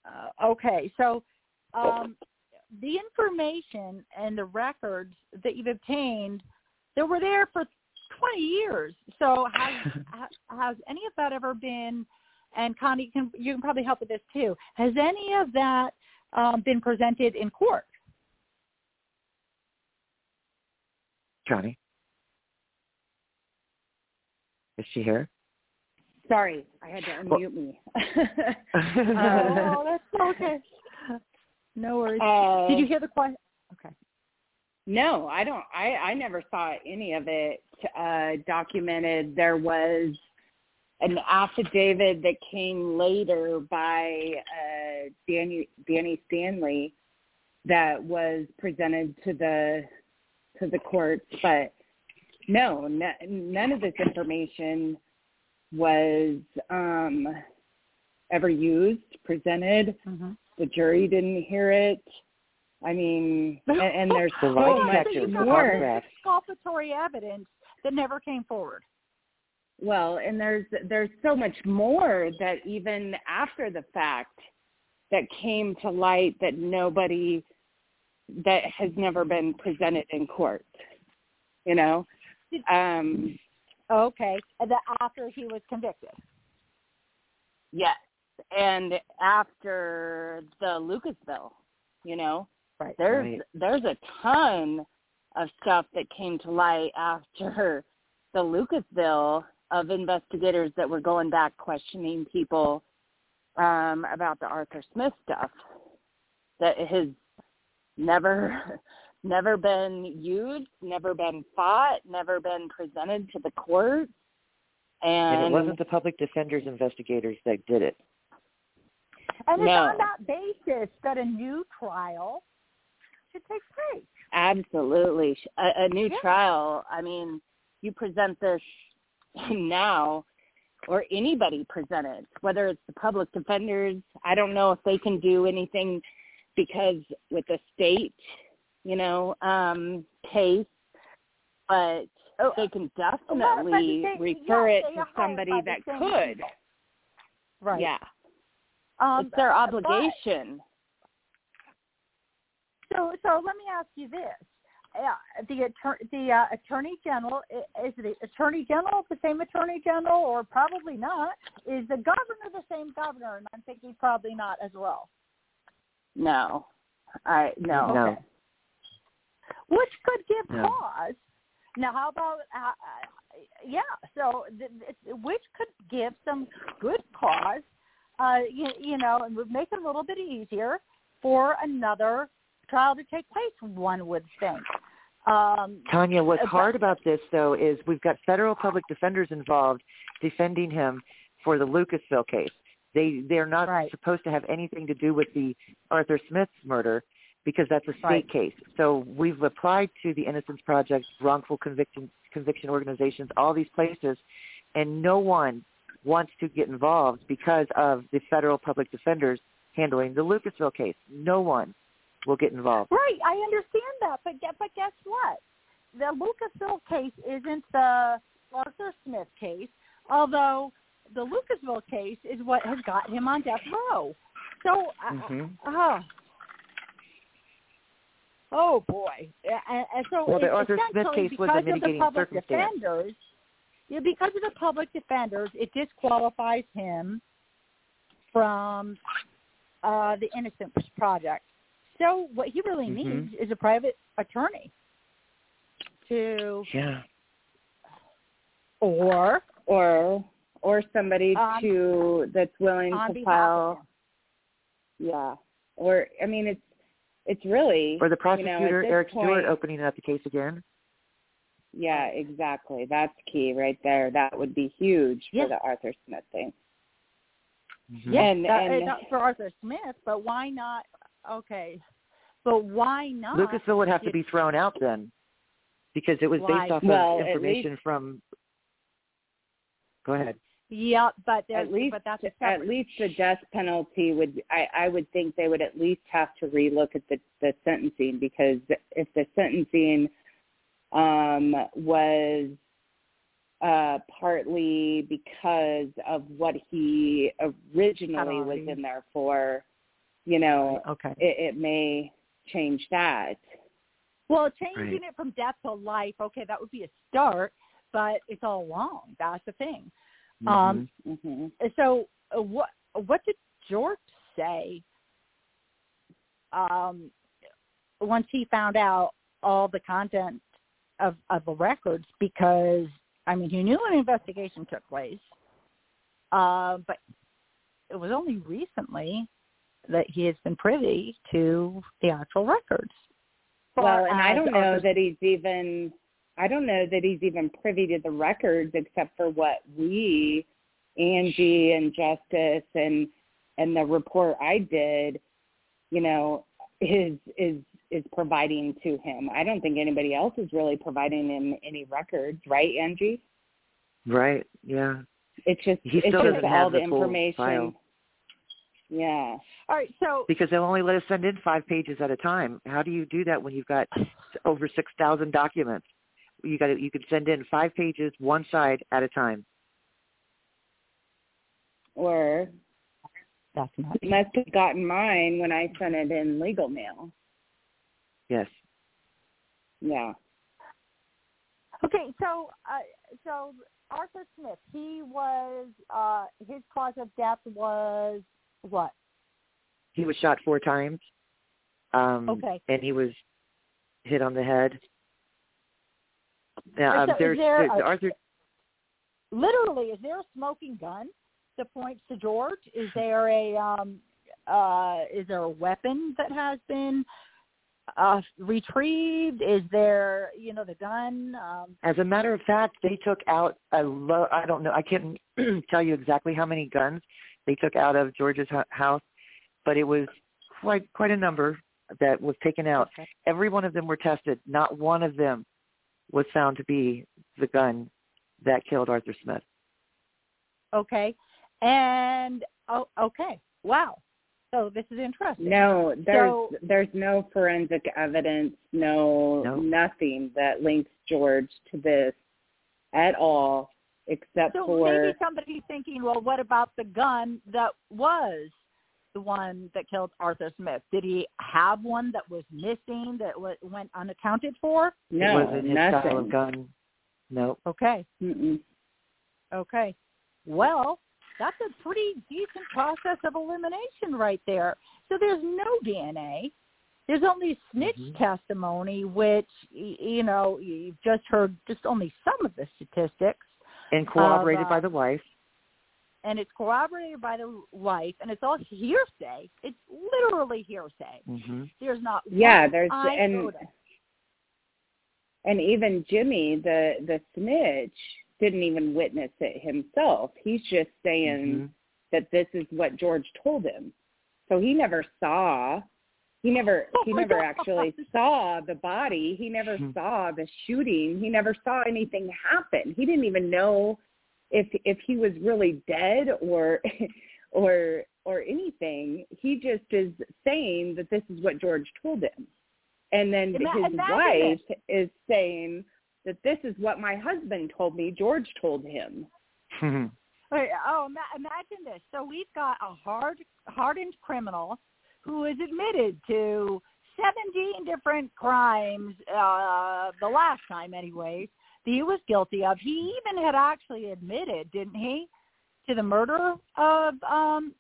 uh, okay. So, um, the information and the records that you've obtained, they were there for 20 years. So, has [laughs] has any of that ever been? And Connie, you can you can probably help with this too. Has any of that um, been presented in court? Johnny, is she here? Sorry, I had to Well- unmute me. [laughs] [laughs] oh, that's okay. No worries. Uh, Did you hear the question? Okay. No, I don't. I I never saw any of it uh, documented. There was an affidavit that came later by uh, Danny Danny Stanley that was presented to the to the courts, but no, n- none of this information was um, ever used, presented. Mm-hmm. The jury didn't hear it. I mean, and, and there's The so much more. Exculpatory evidence that never came forward. Well, and there's there's so much more that even after the fact that came to light that nobody that has never been presented in court. You know, um, Okay. That after he was convicted. yes, and after the Lucasville, you know, Right. there's Right. there's a ton of stuff that came to light after the Lucasville of investigators that were going back questioning people um, about the Arthur Smith stuff that has never [laughs] never been used, never been fought, never been presented to the court. And, And it wasn't the public defender's investigators that did it. And it's No. on that basis that a new trial should take place. Absolutely. A, a new Yeah. trial. I mean, you present this [laughs] now or anybody present it, whether it's the public defenders. I don't know if they can do anything because with the state, you know, um, case, but Oh, they can definitely they- refer yeah, it to somebody that could. people. Right. Yeah. Um, it's their but- obligation. So, so let me ask you this: uh, the attorney, the uh, attorney general is the attorney general the same attorney general, or probably not? Is the governor the same governor? And I'm thinking probably not as well. No. I no. No. Okay. Which could give No. cause. Now, how about uh, uh, yeah? So, th- th- which could give some good cause, uh, you, you know, and would make it a little bit easier for another trial to take place. One would think. Um, Tanya, what's Uh, hard about this though is we've got federal public defenders involved defending him for the Lucasville case. They they're not Right. supposed to have anything to do with the Arthur Smith's murder because that's a state Right. case. So we've applied to the Innocence Project, wrongful conviction conviction organizations, all these places, and no one wants to get involved because of the federal public defenders handling the Lucasville case. No one will get involved. Right, I understand that, but gue- but guess what? The Lucasville case isn't the Arthur Smith case, although the Lucasville case is what has got him on death row. So, uh, Mhm. uh, oh boy, and, and so Well, the it- Arthur Smith case was a because of the mitigating public circumstance. defenders, yeah, because of the public defenders, it disqualifies him from uh, the Innocence Project. So what he really Mhm. needs is a private attorney to, Yeah. or or or somebody On- to that's willing to file yeah or i mean it's it's really Or the you know, prosecutor, Eric point- Stewart, opening up the case again. Yeah exactly that's key right there that would be huge Yeah. for the arthur smith thing Mhm. Yeah, And- that- and- uh, not for Arthur Smith, but why not? Okay, but why not? Lucasville would have to be thrown out then, because it was Why? based off Well, of at information from. Go ahead. Yeah, but at least but that's at least the death penalty would I, I would think they would at least have to relook at the, the sentencing because if the sentencing um was uh partly because of what he originally was in there for, you know, Okay. it, it may change that. Well, changing Right. it from death to life, okay, that would be a start, but it's all wrong. That's the thing. Um, hmm so uh, what what did George say um, once he found out all the content of of the records? Because I mean, he knew an investigation took place, uh, but it was only recently that he has been privy to the actual records. Well, and I don't know that he's even I don't know that he's even privy to the records except for what we, Angie and Justice and and the report I did, you know, is is is providing to him. I don't think anybody else is really providing him any records, right, Angie? Right. Yeah. It's just He it's still just doesn't all have the the information. file. Yeah. All right, so Because they'll only let us send in five pages at a time. How do you do that when you've got over six thousand documents? You got to, you could send in five pages, one side at a time. Or that's not must have gotten mine when I sent it in legal mail. Yes. Yeah. Okay, so uh, so Arthur Smith, he was uh, his cause of death was what? He was shot four times. Um, Okay. And he was hit on the head. Now, um, So there's, there there's a- Arthur. Literally, is there a smoking gun that points to George? Is there a um, uh, is there a weapon that has been uh, retrieved? Is there you know the gun? Um, As a matter of fact, they took out a lo- I don't know. I can't [clears throat] tell you exactly how many guns they took out of George's house, but it was quite quite a number that was taken out. Okay. Every one of them were tested. Not one of them was found to be the gun that killed Arthur Smith. okay, and oh, okay, wow. So this is interesting. No, there's So- there's no forensic evidence, no No. nothing that links George to this at all, except So for maybe somebody's thinking, well, what about the gun that was the one that killed Arthur Smith? Did he have one that was missing that w- went unaccounted for? no it wasn't his nothing. style of gun. No. Okay, Mm-mm. okay. Well, that's a pretty decent process of elimination right there. So there's no DNA. There's only snitch Mhm. testimony, which you know you've just heard just only some of the statistics. And corroborated uh, by the wife. and it's corroborated by the wife, and it's all hearsay. It's literally hearsay. hmm There's not Yeah, one there's and and even Jimmy, the the snitch, didn't even witness it himself. He's just saying Mhm. that this is what George told him. So he never saw he never Oh he never God. actually saw the body. He never Hmm. saw the shooting. He never saw anything happen. He didn't even know if if he was really dead or [laughs] or or anything. He just is saying that this is what George told him. And then Ima- his imagine wife is saying that this is what my husband told me George told him. Wait, oh, imagine this. So we've got a hard, hardened criminal who is admitted to 17 different crimes, uh, the last time anyway, that he was guilty of. He even had actually admitted, didn't he, to the murder of um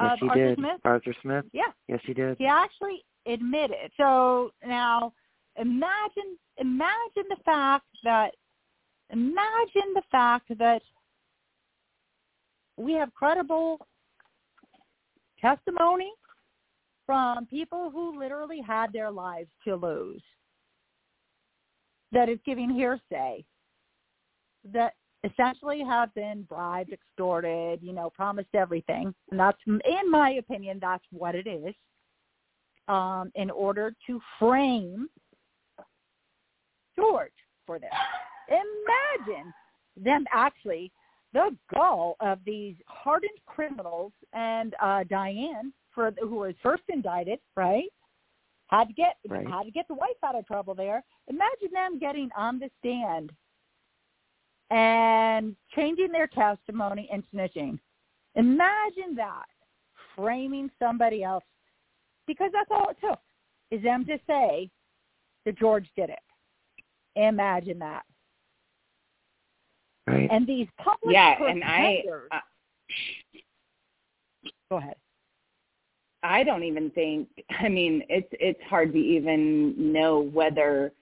Yes, of he Arthur did. Smith? Arthur Smith. Yeah. Yes, he did. He actually admitted. So now imagine imagine the fact that imagine the fact that we have credible testimony from people who literally had their lives to lose. That is giving hearsay. That essentially have been bribed, extorted, you know, promised everything. And that's, in my opinion, that's what it is. Um, in order to frame George for this. Imagine them actually the gall of these hardened criminals and uh, Diane, for who was first indicted, right? Had to get Right. had to get the wife out of trouble there. Imagine them getting on the stand and changing their testimony and snitching. Imagine that framing somebody else because that's all it took is them to say that George did it. Imagine that. Right. And these public Yeah, and I- uh, go ahead. I don't even think. I mean, it's it's hard to even know whether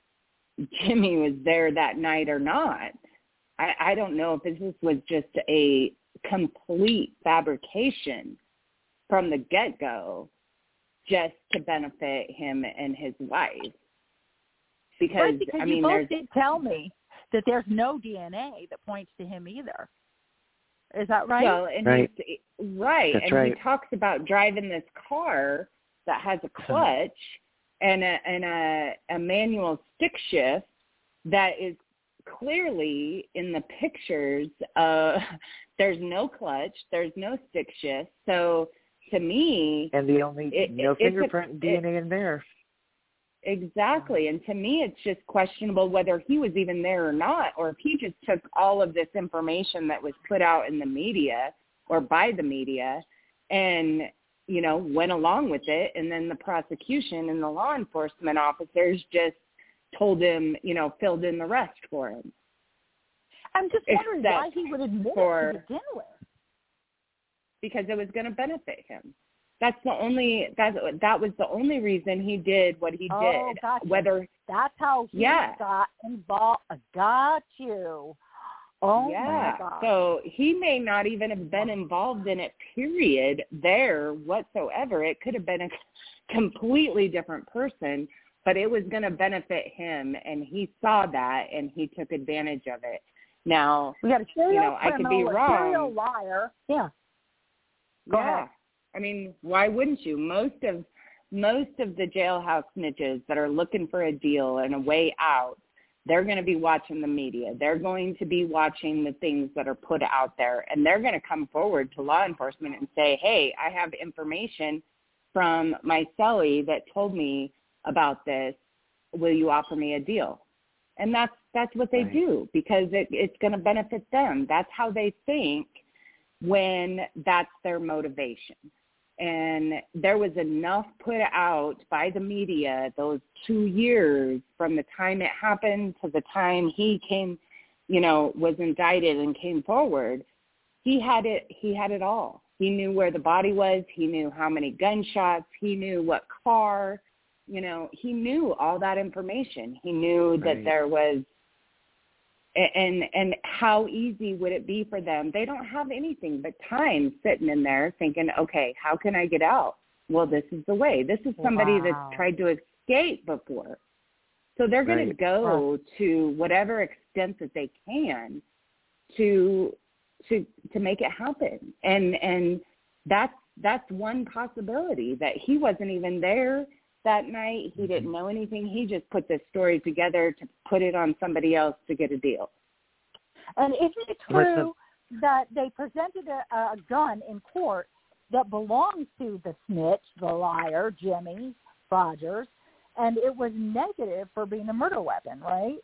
Jimmy was there that night or not. I, I don't know if this was just a complete fabrication from the get go, just to benefit him and his wife. Because, right, because I you both did tell me that there's no DNA that points to him either. Is that right? Well, and Right. he's right, That's and right. he talks about driving this car that has a clutch and a and a, a manual stick shift that is clearly in the pictures. Uh, [laughs] there's no clutch, there's no stick shift. So to me, and the only It- no it's a- fingerprint it- DNA in there. Exactly. And to me, it's just questionable whether he was even there or not, or if he just took all of this information that was put out in the media or by the media and, you know, went along with it. And then the prosecution and the law enforcement officers just told him, you know, filled in the rest for him. I'm just wondering why he would admit for- it to begin with. because it was going to benefit him. That's the only that that was the only reason he did what he Oh, did. gotcha. Whether That's how he Yeah. got involved. Got you. Oh yeah. my god. So he may not even have been involved in it, period, there whatsoever. It could have been a completely different person, but it was going to benefit him, and he saw that, and he took advantage of it. Now, we got a serial you know, I could be criminal, a serial wrong. liar. Yeah. Go yeah. ahead. I mean, why wouldn't you? Most of most of the jailhouse snitches that are looking for a deal and a way out, they're going to be watching the media. They're going to be watching the things that are put out there, and they're going to come forward to law enforcement and say, "Hey, I have information from my cellie that told me about this. Will you offer me a deal?" And that's that's what they Right. do because it, it's going to benefit them. That's how they think when that's their motivation. And there was enough put out by the media those two years from the time it happened to the time he came, you know, was indicted and came forward. He had it. He had it all. He knew where the body was. He knew how many gunshots. He knew what car. You know, he knew all that information. He knew that there was and and how easy would it be for them? They don't have anything but time sitting in there thinking okay how can i get out? Well this is the way. This is somebody Wow. that's tried to escape before. So they're going to Right. go to whatever extent that they can to to to make it happen. And and that's that's one possibility that he wasn't even there that night he didn't mm-hmm. know anything he just put this story together to put it on somebody else to get a deal And isn't it What's the- true that they presented a, a gun in court that belongs to the snitch, the liar, Jimmy Rogers, and it was negative for being a murder weapon, right?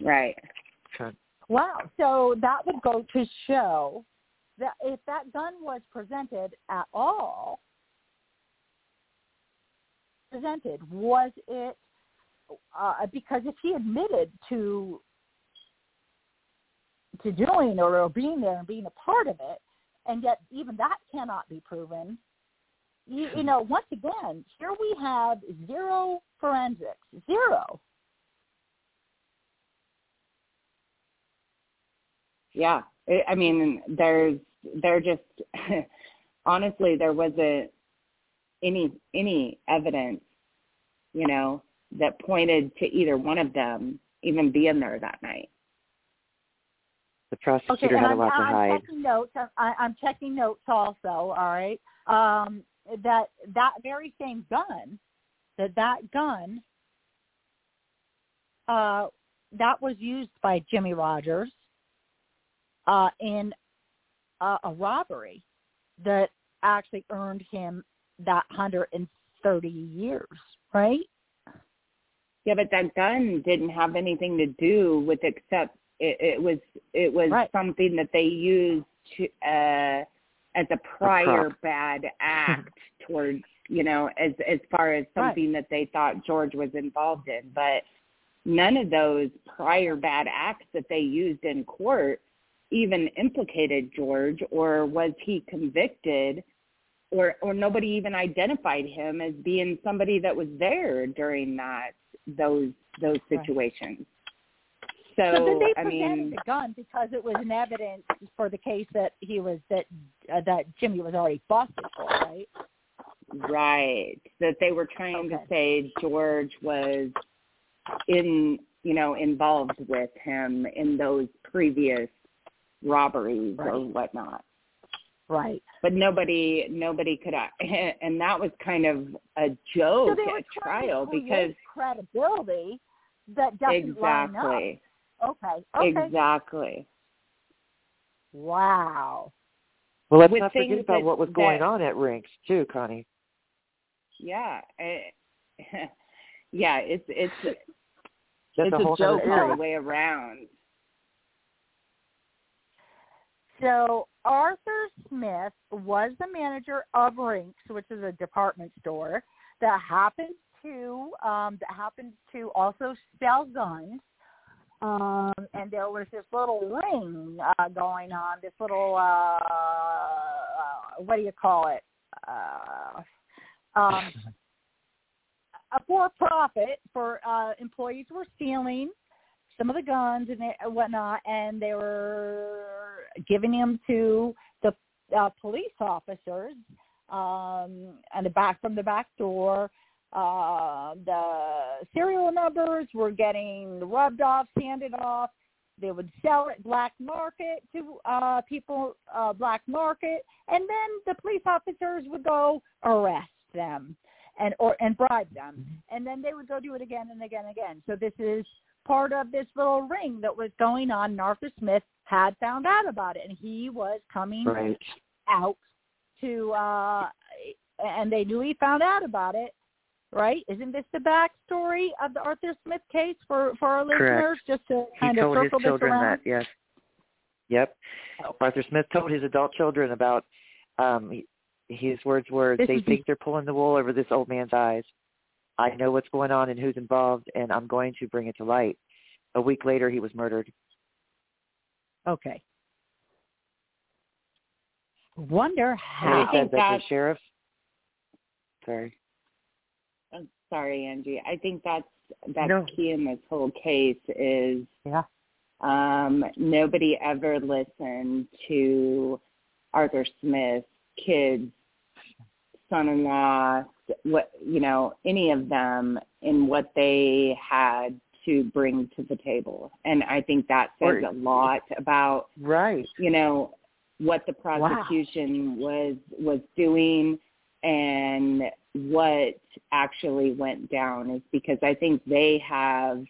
right Okay. Wow. So that would go to show that if that gun was presented at all, presented, was it uh, because if he admitted to to doing or being there and being a part of it, and yet even that cannot be proven. You, you know, once again, here we have zero forensics, zero. Yeah, I mean, there's there just [laughs] honestly there wasn't any any evidence, you know, that pointed to either one of them even being there that night. The Okay, prosecutor and had a I'm, lot to I'm hide. checking notes. I, I'm checking notes also. All right, um, that that very same gun, that that gun, uh, that was used by Jimmy Rogers, uh, in uh, a robbery that actually earned him that hundred and thirty years. Right? Yeah, but that gun didn't have anything to do with except it, it was it was Right. something that they used to uh as a prior prop. bad [laughs] act towards you know as as far as Right. something that they thought George was involved in, but none of those prior bad acts that they used in court even implicated George or was he convicted or or nobody even identified him as being somebody that was there during that those those Right. situations. So, So then they I mean, the gun because it was an evidence for the case that he was that uh, that Jimmy was already busted for, right? right, that they were trying to say George was in, you know, involved with him in those previous robberies or Right. whatnot. Right. But nobody, nobody could, [laughs] and that was kind of a joke they were at trial to because credibility that doesn't line exactly, up. Okay. Okay. exactly. Wow. Well, let's with not forget about that- what was going that- on at Rinks too, Connie. Yeah. eh, [laughs] yeah, it's it's That's it's a whole a joke all the way around. So Arthur Smith was the manager of Rinks, which is a department store that happened to um, that happened to also sell guns. Um, and there was this little ring uh, going on, this little uh, uh, what do you call it? Uh, um, [laughs] a for profit for uh, employees were stealing some of the guns and whatnot, and they were giving them to the uh, police officers um, and the back from the back door. Uh, the serial numbers were getting rubbed off, sanded off. They would sell it black market to uh, people, uh, black market, and then the police officers would go arrest them and or and bribe them, and then they would go do it again and again and again. So this is part of this little ring that was going on. Arthur Smith had found out about it, and he was coming Right. out to, uh and they knew he found out about it. Right? Isn't this the backstory of the Arthur Smith case for for our listeners? Just to He kind of told his circle this children around. that, yes. Yep. Oh. Arthur Smith told his adult children about um his words were This they think they're pulling the wool over this old man's eyes. I know what's going on and who's involved and I'm going to bring it to light. A week later he was murdered. Okay. Wonder And how. he I think that that- the sheriff sorry. I'm sorry, Angie. I think that's that's No. key in this whole case is Yeah. um, nobody ever listened to Arthur Smith's kids, son-in-law, what you know, any of them in what they had to bring to the table, and I think that says a lot about Right. you know what the prosecution was was doing and what actually went down is because I think they have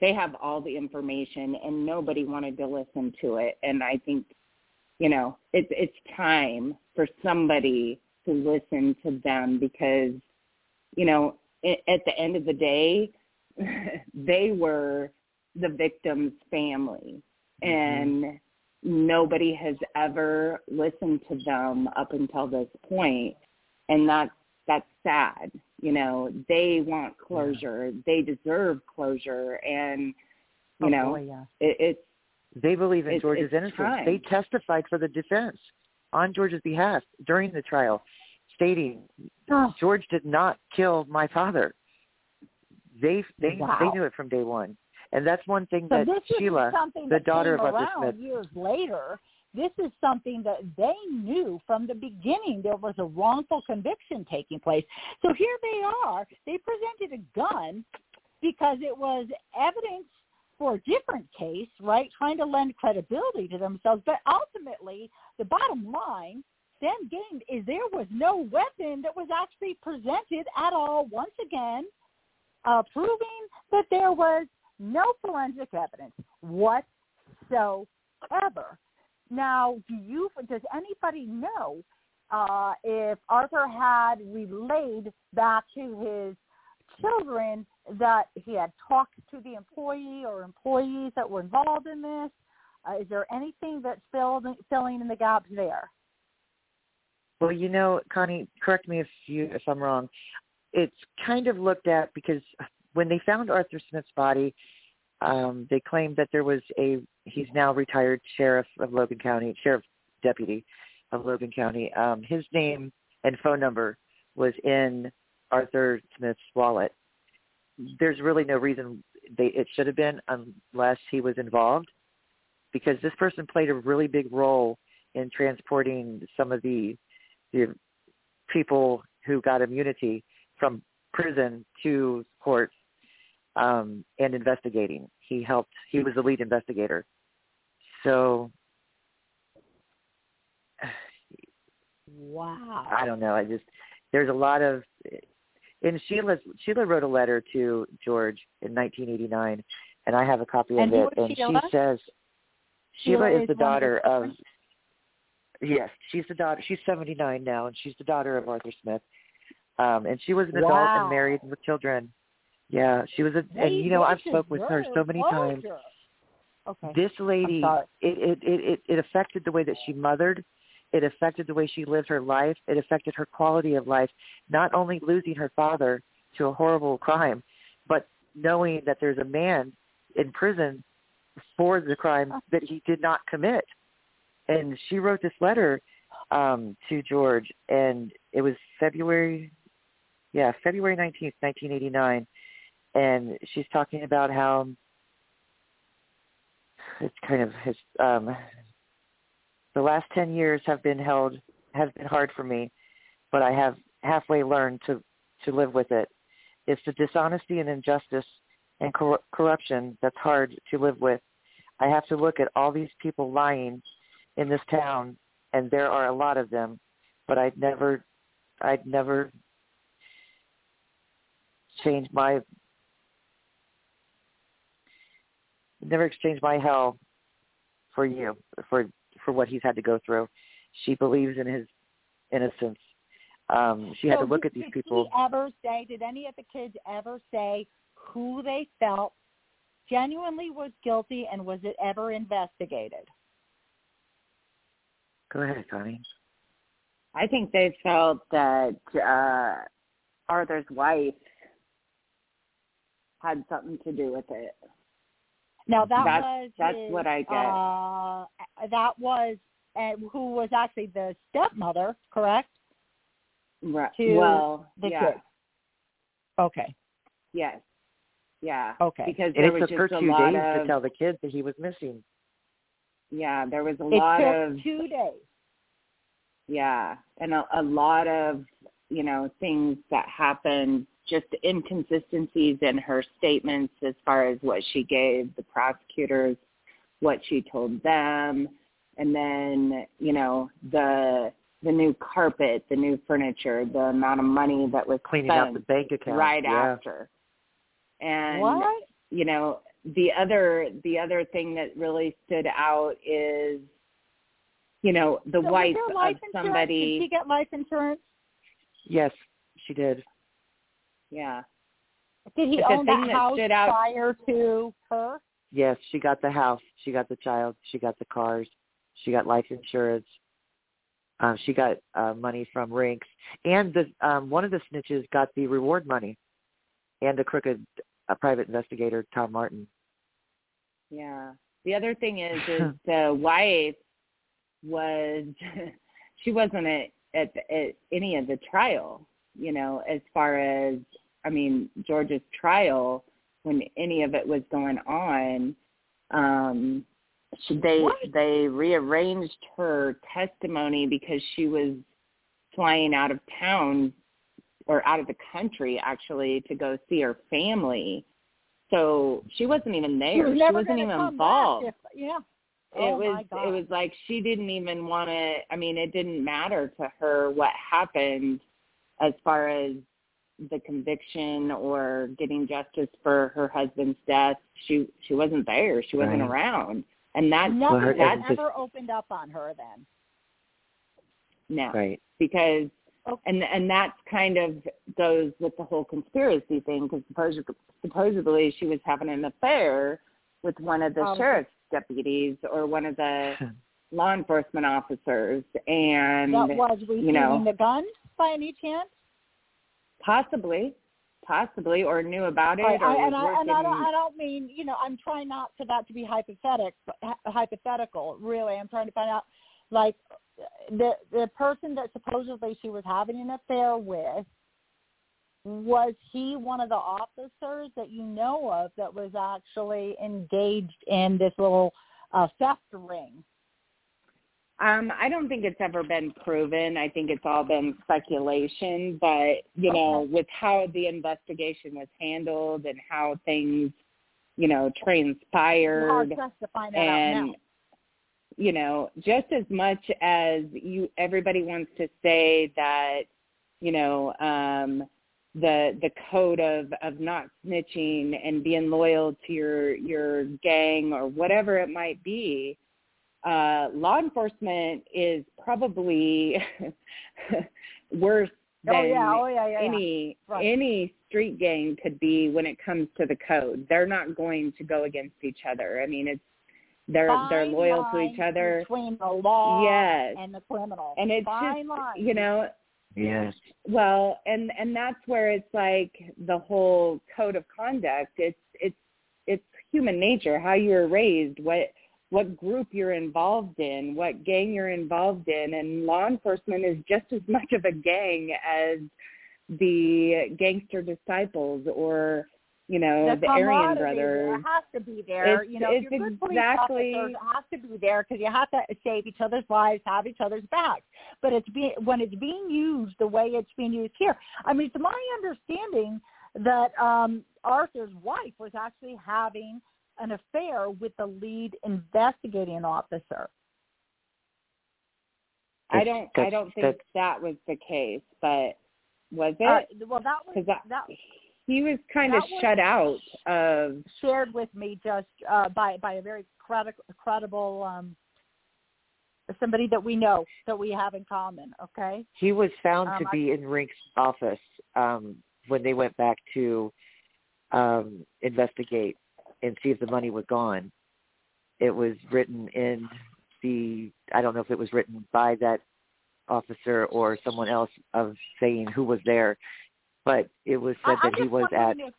they have all the information and nobody wanted to listen to it. And I think you know it's it's time for somebody to listen to them because you know at the end of the day [laughs] they were the victim's family mm-hmm. and nobody has ever listened to them up until this point and that's that's sad you know they want closure they deserve closure and you Oh, know boy, yeah. it, it's They believe in George's innocence. time. They testified for the defense. On George's behalf during the trial, stating Oh, George did not kill my father. They they Wow. they knew it from day one, and that's one thing so that Sheila, something the that daughter of Arthur Smith, years later. This is something that they knew from the beginning. There was a wrongful conviction taking place. So here they are. They presented a gun because it was evidence for a different case, right? Trying to lend credibility to themselves. But ultimately, the bottom line then gained is there was no weapon that was actually presented at all. Once again, uh, proving that there was no forensic evidence whatsoever. Now, do you? Does anybody know uh, if Arthur had relayed back to his children that he had talked to the employee or employees that were involved in this? Uh, is there anything that's filled, filling in the gaps there? Well, you know, Connie, correct me if you if I'm wrong. It's kind of looked at because when they found Arthur Smith's body, um, they claimed that there was a he's now retired sheriff of Logan County, sheriff deputy of Logan County. Um, his name and phone number was in Arthur Smith's wallet. There's really no reason they it should have been unless he was involved, because this person played a really big role in transporting some of the the people who got immunity from prison to court um, and investigating. He helped. He was the lead investigator. So [sighs] Wow. I don't know. I just there's a lot of and Sheila Sheila wrote a letter to George in 1989, and I have a copy And of it. And Sheila? she says Sheila Sheila is is the of daughter of yes, she's the daughter. She's 79 now, and she's the daughter of Arthur Smith. Um, and she was an adult and married with children. Yeah, she was a, They- and you know I've spoke with her so many times. Okay. This lady, it, it it it it affected the way that she mothered. It affected the way she lived her life. It affected her quality of life. Not only losing her father to a horrible crime, but knowing that there's a man in prison for the crime that he did not commit. And she wrote this letter um, to George, and it was February, yeah, February nineteenth, nineteen eighty nine, and she's talking about how it's kind of his um the last 10 years have been held has been hard for me but i have halfway learned to to live with it. It's the dishonesty and injustice and cor- corruption that's hard to live with i have to look at all these people lying in this town and there are a lot of them but i'd never i'd never change my never exchange my hell for you for for what he's had to go through. She believes in his innocence. Um, she had to look did- at these did people. He ever say? Did any of the kids ever say who they felt genuinely was guilty, and was it ever investigated? Go ahead, Connie. I think they felt that uh Arthur's wife had something to do with it. Now that That's- was that's his, what I get. Uh, that was uh, who was actually the stepmother, correct? Right. To well, the yeah. kids. Okay. Yes. Yeah. Okay. Because And there it was took just her a two lot days of to tell the kids that he was missing. yeah, there was a It lot took of two days. yeah, and a, a lot of you know things that happened, just inconsistencies in her statements as far as what she gave the prosecutors, what she told them, and then you know the the new carpet, the new furniture, the amount of money that was Cleaning spent out the bank account. right yeah. after, and what? you know the other the other thing that really stood out is you know the So wife there life of insurance? somebody Did she get life insurance? Yes, she did. yeah Did he But the own thing that that house stood out- prior to her? Yes, she got the house. She got the child. She got the cars. She got life insurance. Um, she got uh, money from Rinks, and the um, one of the snitches got the reward money, and the crooked uh, private investigator Tom Martin. yeah the other thing is is [laughs] the wife was [laughs] she wasn't at, at at any of the trial. You know, as far as I mean, George's trial when any of it was going on, um, she, they What? they rearranged her testimony because she was flying out of town or out of the country actually to go see her family. So she wasn't even there. She was never wasn't even come involved. Back if, yeah. it oh was it was like she didn't even want to i mean it didn't matter to her what happened as far as the conviction or getting justice for her husband's death she she wasn't there she wasn't Right. around and that Nothing her- that's just- ever opened up on her then. no Right. because Okay. and and that's kind of goes with the whole conspiracy thing because supposedly, supposedly she was having an affair with one of the Oh. sheriff's deputies or one of the [laughs] law enforcement officers and That was you know the gun by any chance? possibly possibly or knew about it I, or I, and, I, and I, don't, I don't mean, you know, I'm trying not for that to be hypothetical, hypothetical. Really, I'm trying to find out, like, the the person that supposedly she was having an affair with, was he one of the officers that you know of that was actually engaged in this little uh, theft ring? um i don't think it's ever been proven i think it's all been speculation but you know with how the investigation was handled and how things you know transpired Hard to find that out and now. You know just as much as you everybody wants to say that you know um the the code of of not snitching and being loyal to your your gang or whatever it might be uh law enforcement is probably [laughs] worse than Oh yeah, oh yeah, yeah. yeah. any Right. any street gang could be when it comes to the code. They're not going to go against each other. I mean, it's they're they're Fine loyal to each other. between the law Yes. and the criminal. And it's Fine just line. you know, Yes. well, and and that's where it's like the whole code of conduct. It's it's it's human nature, how you were raised, what what group you're involved in, what gang you're involved in, and law enforcement is just as [laughs] much of a gang as the gangster disciples or you know the the Aryan camaraderie brothers. It has to be there. It's- you know, if it's you're good exactly- officers, it has to be there because you have to save each other's lives, have each other's backs. But it's being when it's being used the way it's being used here. I mean, it's my understanding that um Arthur's wife was actually having an affair with the lead investigating officer. I don't I don't think that was the case, but was it? Uh, well, that was Because that, that he was kind of was- shut out of shared with me just uh, by by a very credi- credible um, somebody that we know that we have in common. Okay. He was found Um, to I- be in Rink's office um, when they went back to um, investigate and see if the money was gone. It was written in the I don't know if it was written by that officer or someone else of saying who was there, but it was said I, that he was at If,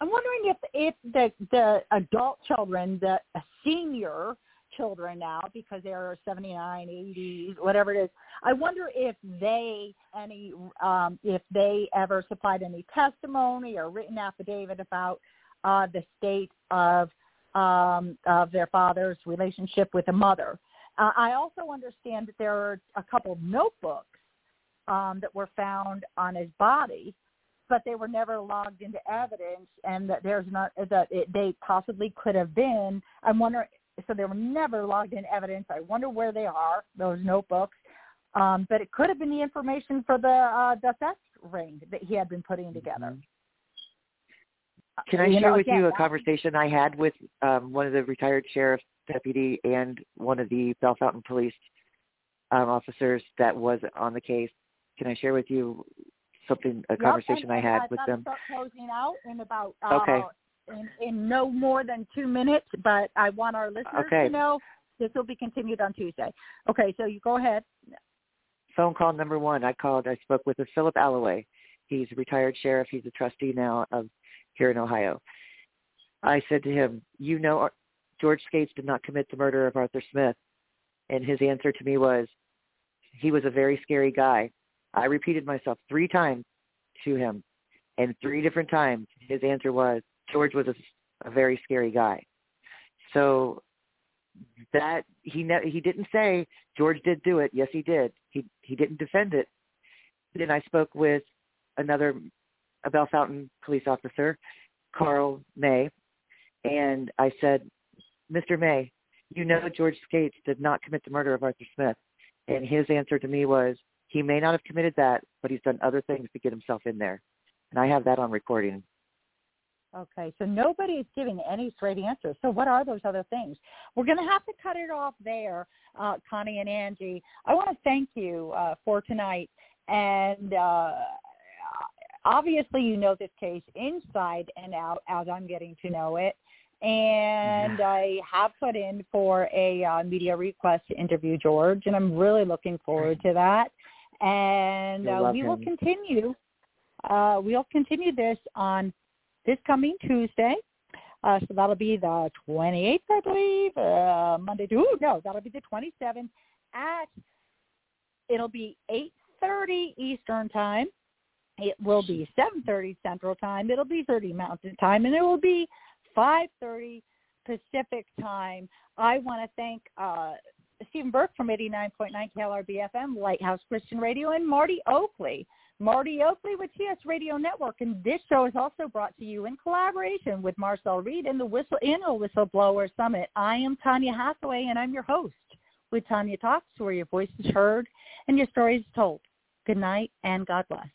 I'm wondering if if the the adult children, the senior children now, because they're 79, 80, whatever it is. I wonder if they any um, if they ever supplied any testimony or written affidavit about uh, the state of um, of their father's relationship with the mother. Uh, I also understand that there are a couple of notebooks um, that were found on his body, but they were never logged into evidence, and that there's not that it, they possibly could have been. I'm wondering. So they were never logged in evidence. I wonder where they are. Those notebooks. Um, but it could have been the information for the uh, the theft ring that he had been putting together. Can I You share know, with again, you a conversation I had with um, one of the retired sheriff's deputy and one of the Bellefontaine police um, officers that was on the case? Can I share with you something, a Yep, conversation and- I had with them? Closing out in about uh, Okay. in, in no more than two minutes, but I want our listeners Okay. to know this will be continued on Tuesday. Okay, so you go ahead. Phone call number one. I called. I spoke with a Philip Alloway. He's a retired sheriff. He's a trustee now of here in Ohio. I said to him, "You know, George Skatzes did not commit the murder of Arthur Smith," and his answer to me was, he was a very scary guy. I repeated myself three times to him, and three different times his answer was George was a, a very scary guy. So that he ne- he didn't say George did do it. Yes, he did. He he didn't defend it. Then I spoke with another a Bellefontaine police officer, Carl May, and I said, Mr. May, you know George Skatzes did not commit the murder of Arthur Smith. And his answer to me was, he may not have committed that, but he's done other things to get himself in there. And I have that on recording. Okay, so nobody is giving any straight answers. So what are those other things? We're going to have to cut it off there, uh, Connie and Angie. I want to thank you uh, for tonight. And uh, obviously you know this case inside and out as I'm getting to know it. And I have put in for a uh, media request to interview George, and I'm really looking forward to that. And uh, we will continue. Uh, we'll continue this on this coming Tuesday. Uh, so that'll be the 28th, I believe, uh, Monday. Ooh, no, that'll be the 27th at. It'll be 8:30 Eastern time. It will be 7:30 Central Time. It'll be 30 Mountain Time, and it will be 5:30 Pacific Time. I want to thank uh, Stephen Burke from 89.9 KLRB FM, Lighthouse Christian Radio, and Marty Oakley. Marty Oakley with TS Radio Network, and this show is also brought to you in collaboration with Marcel Reed and the Whistle Annual Whistleblower Summit. I am Tanya Hathaway, and I'm your host with Tanya Talks, where your voice is heard and your story is told. Good night, and God bless.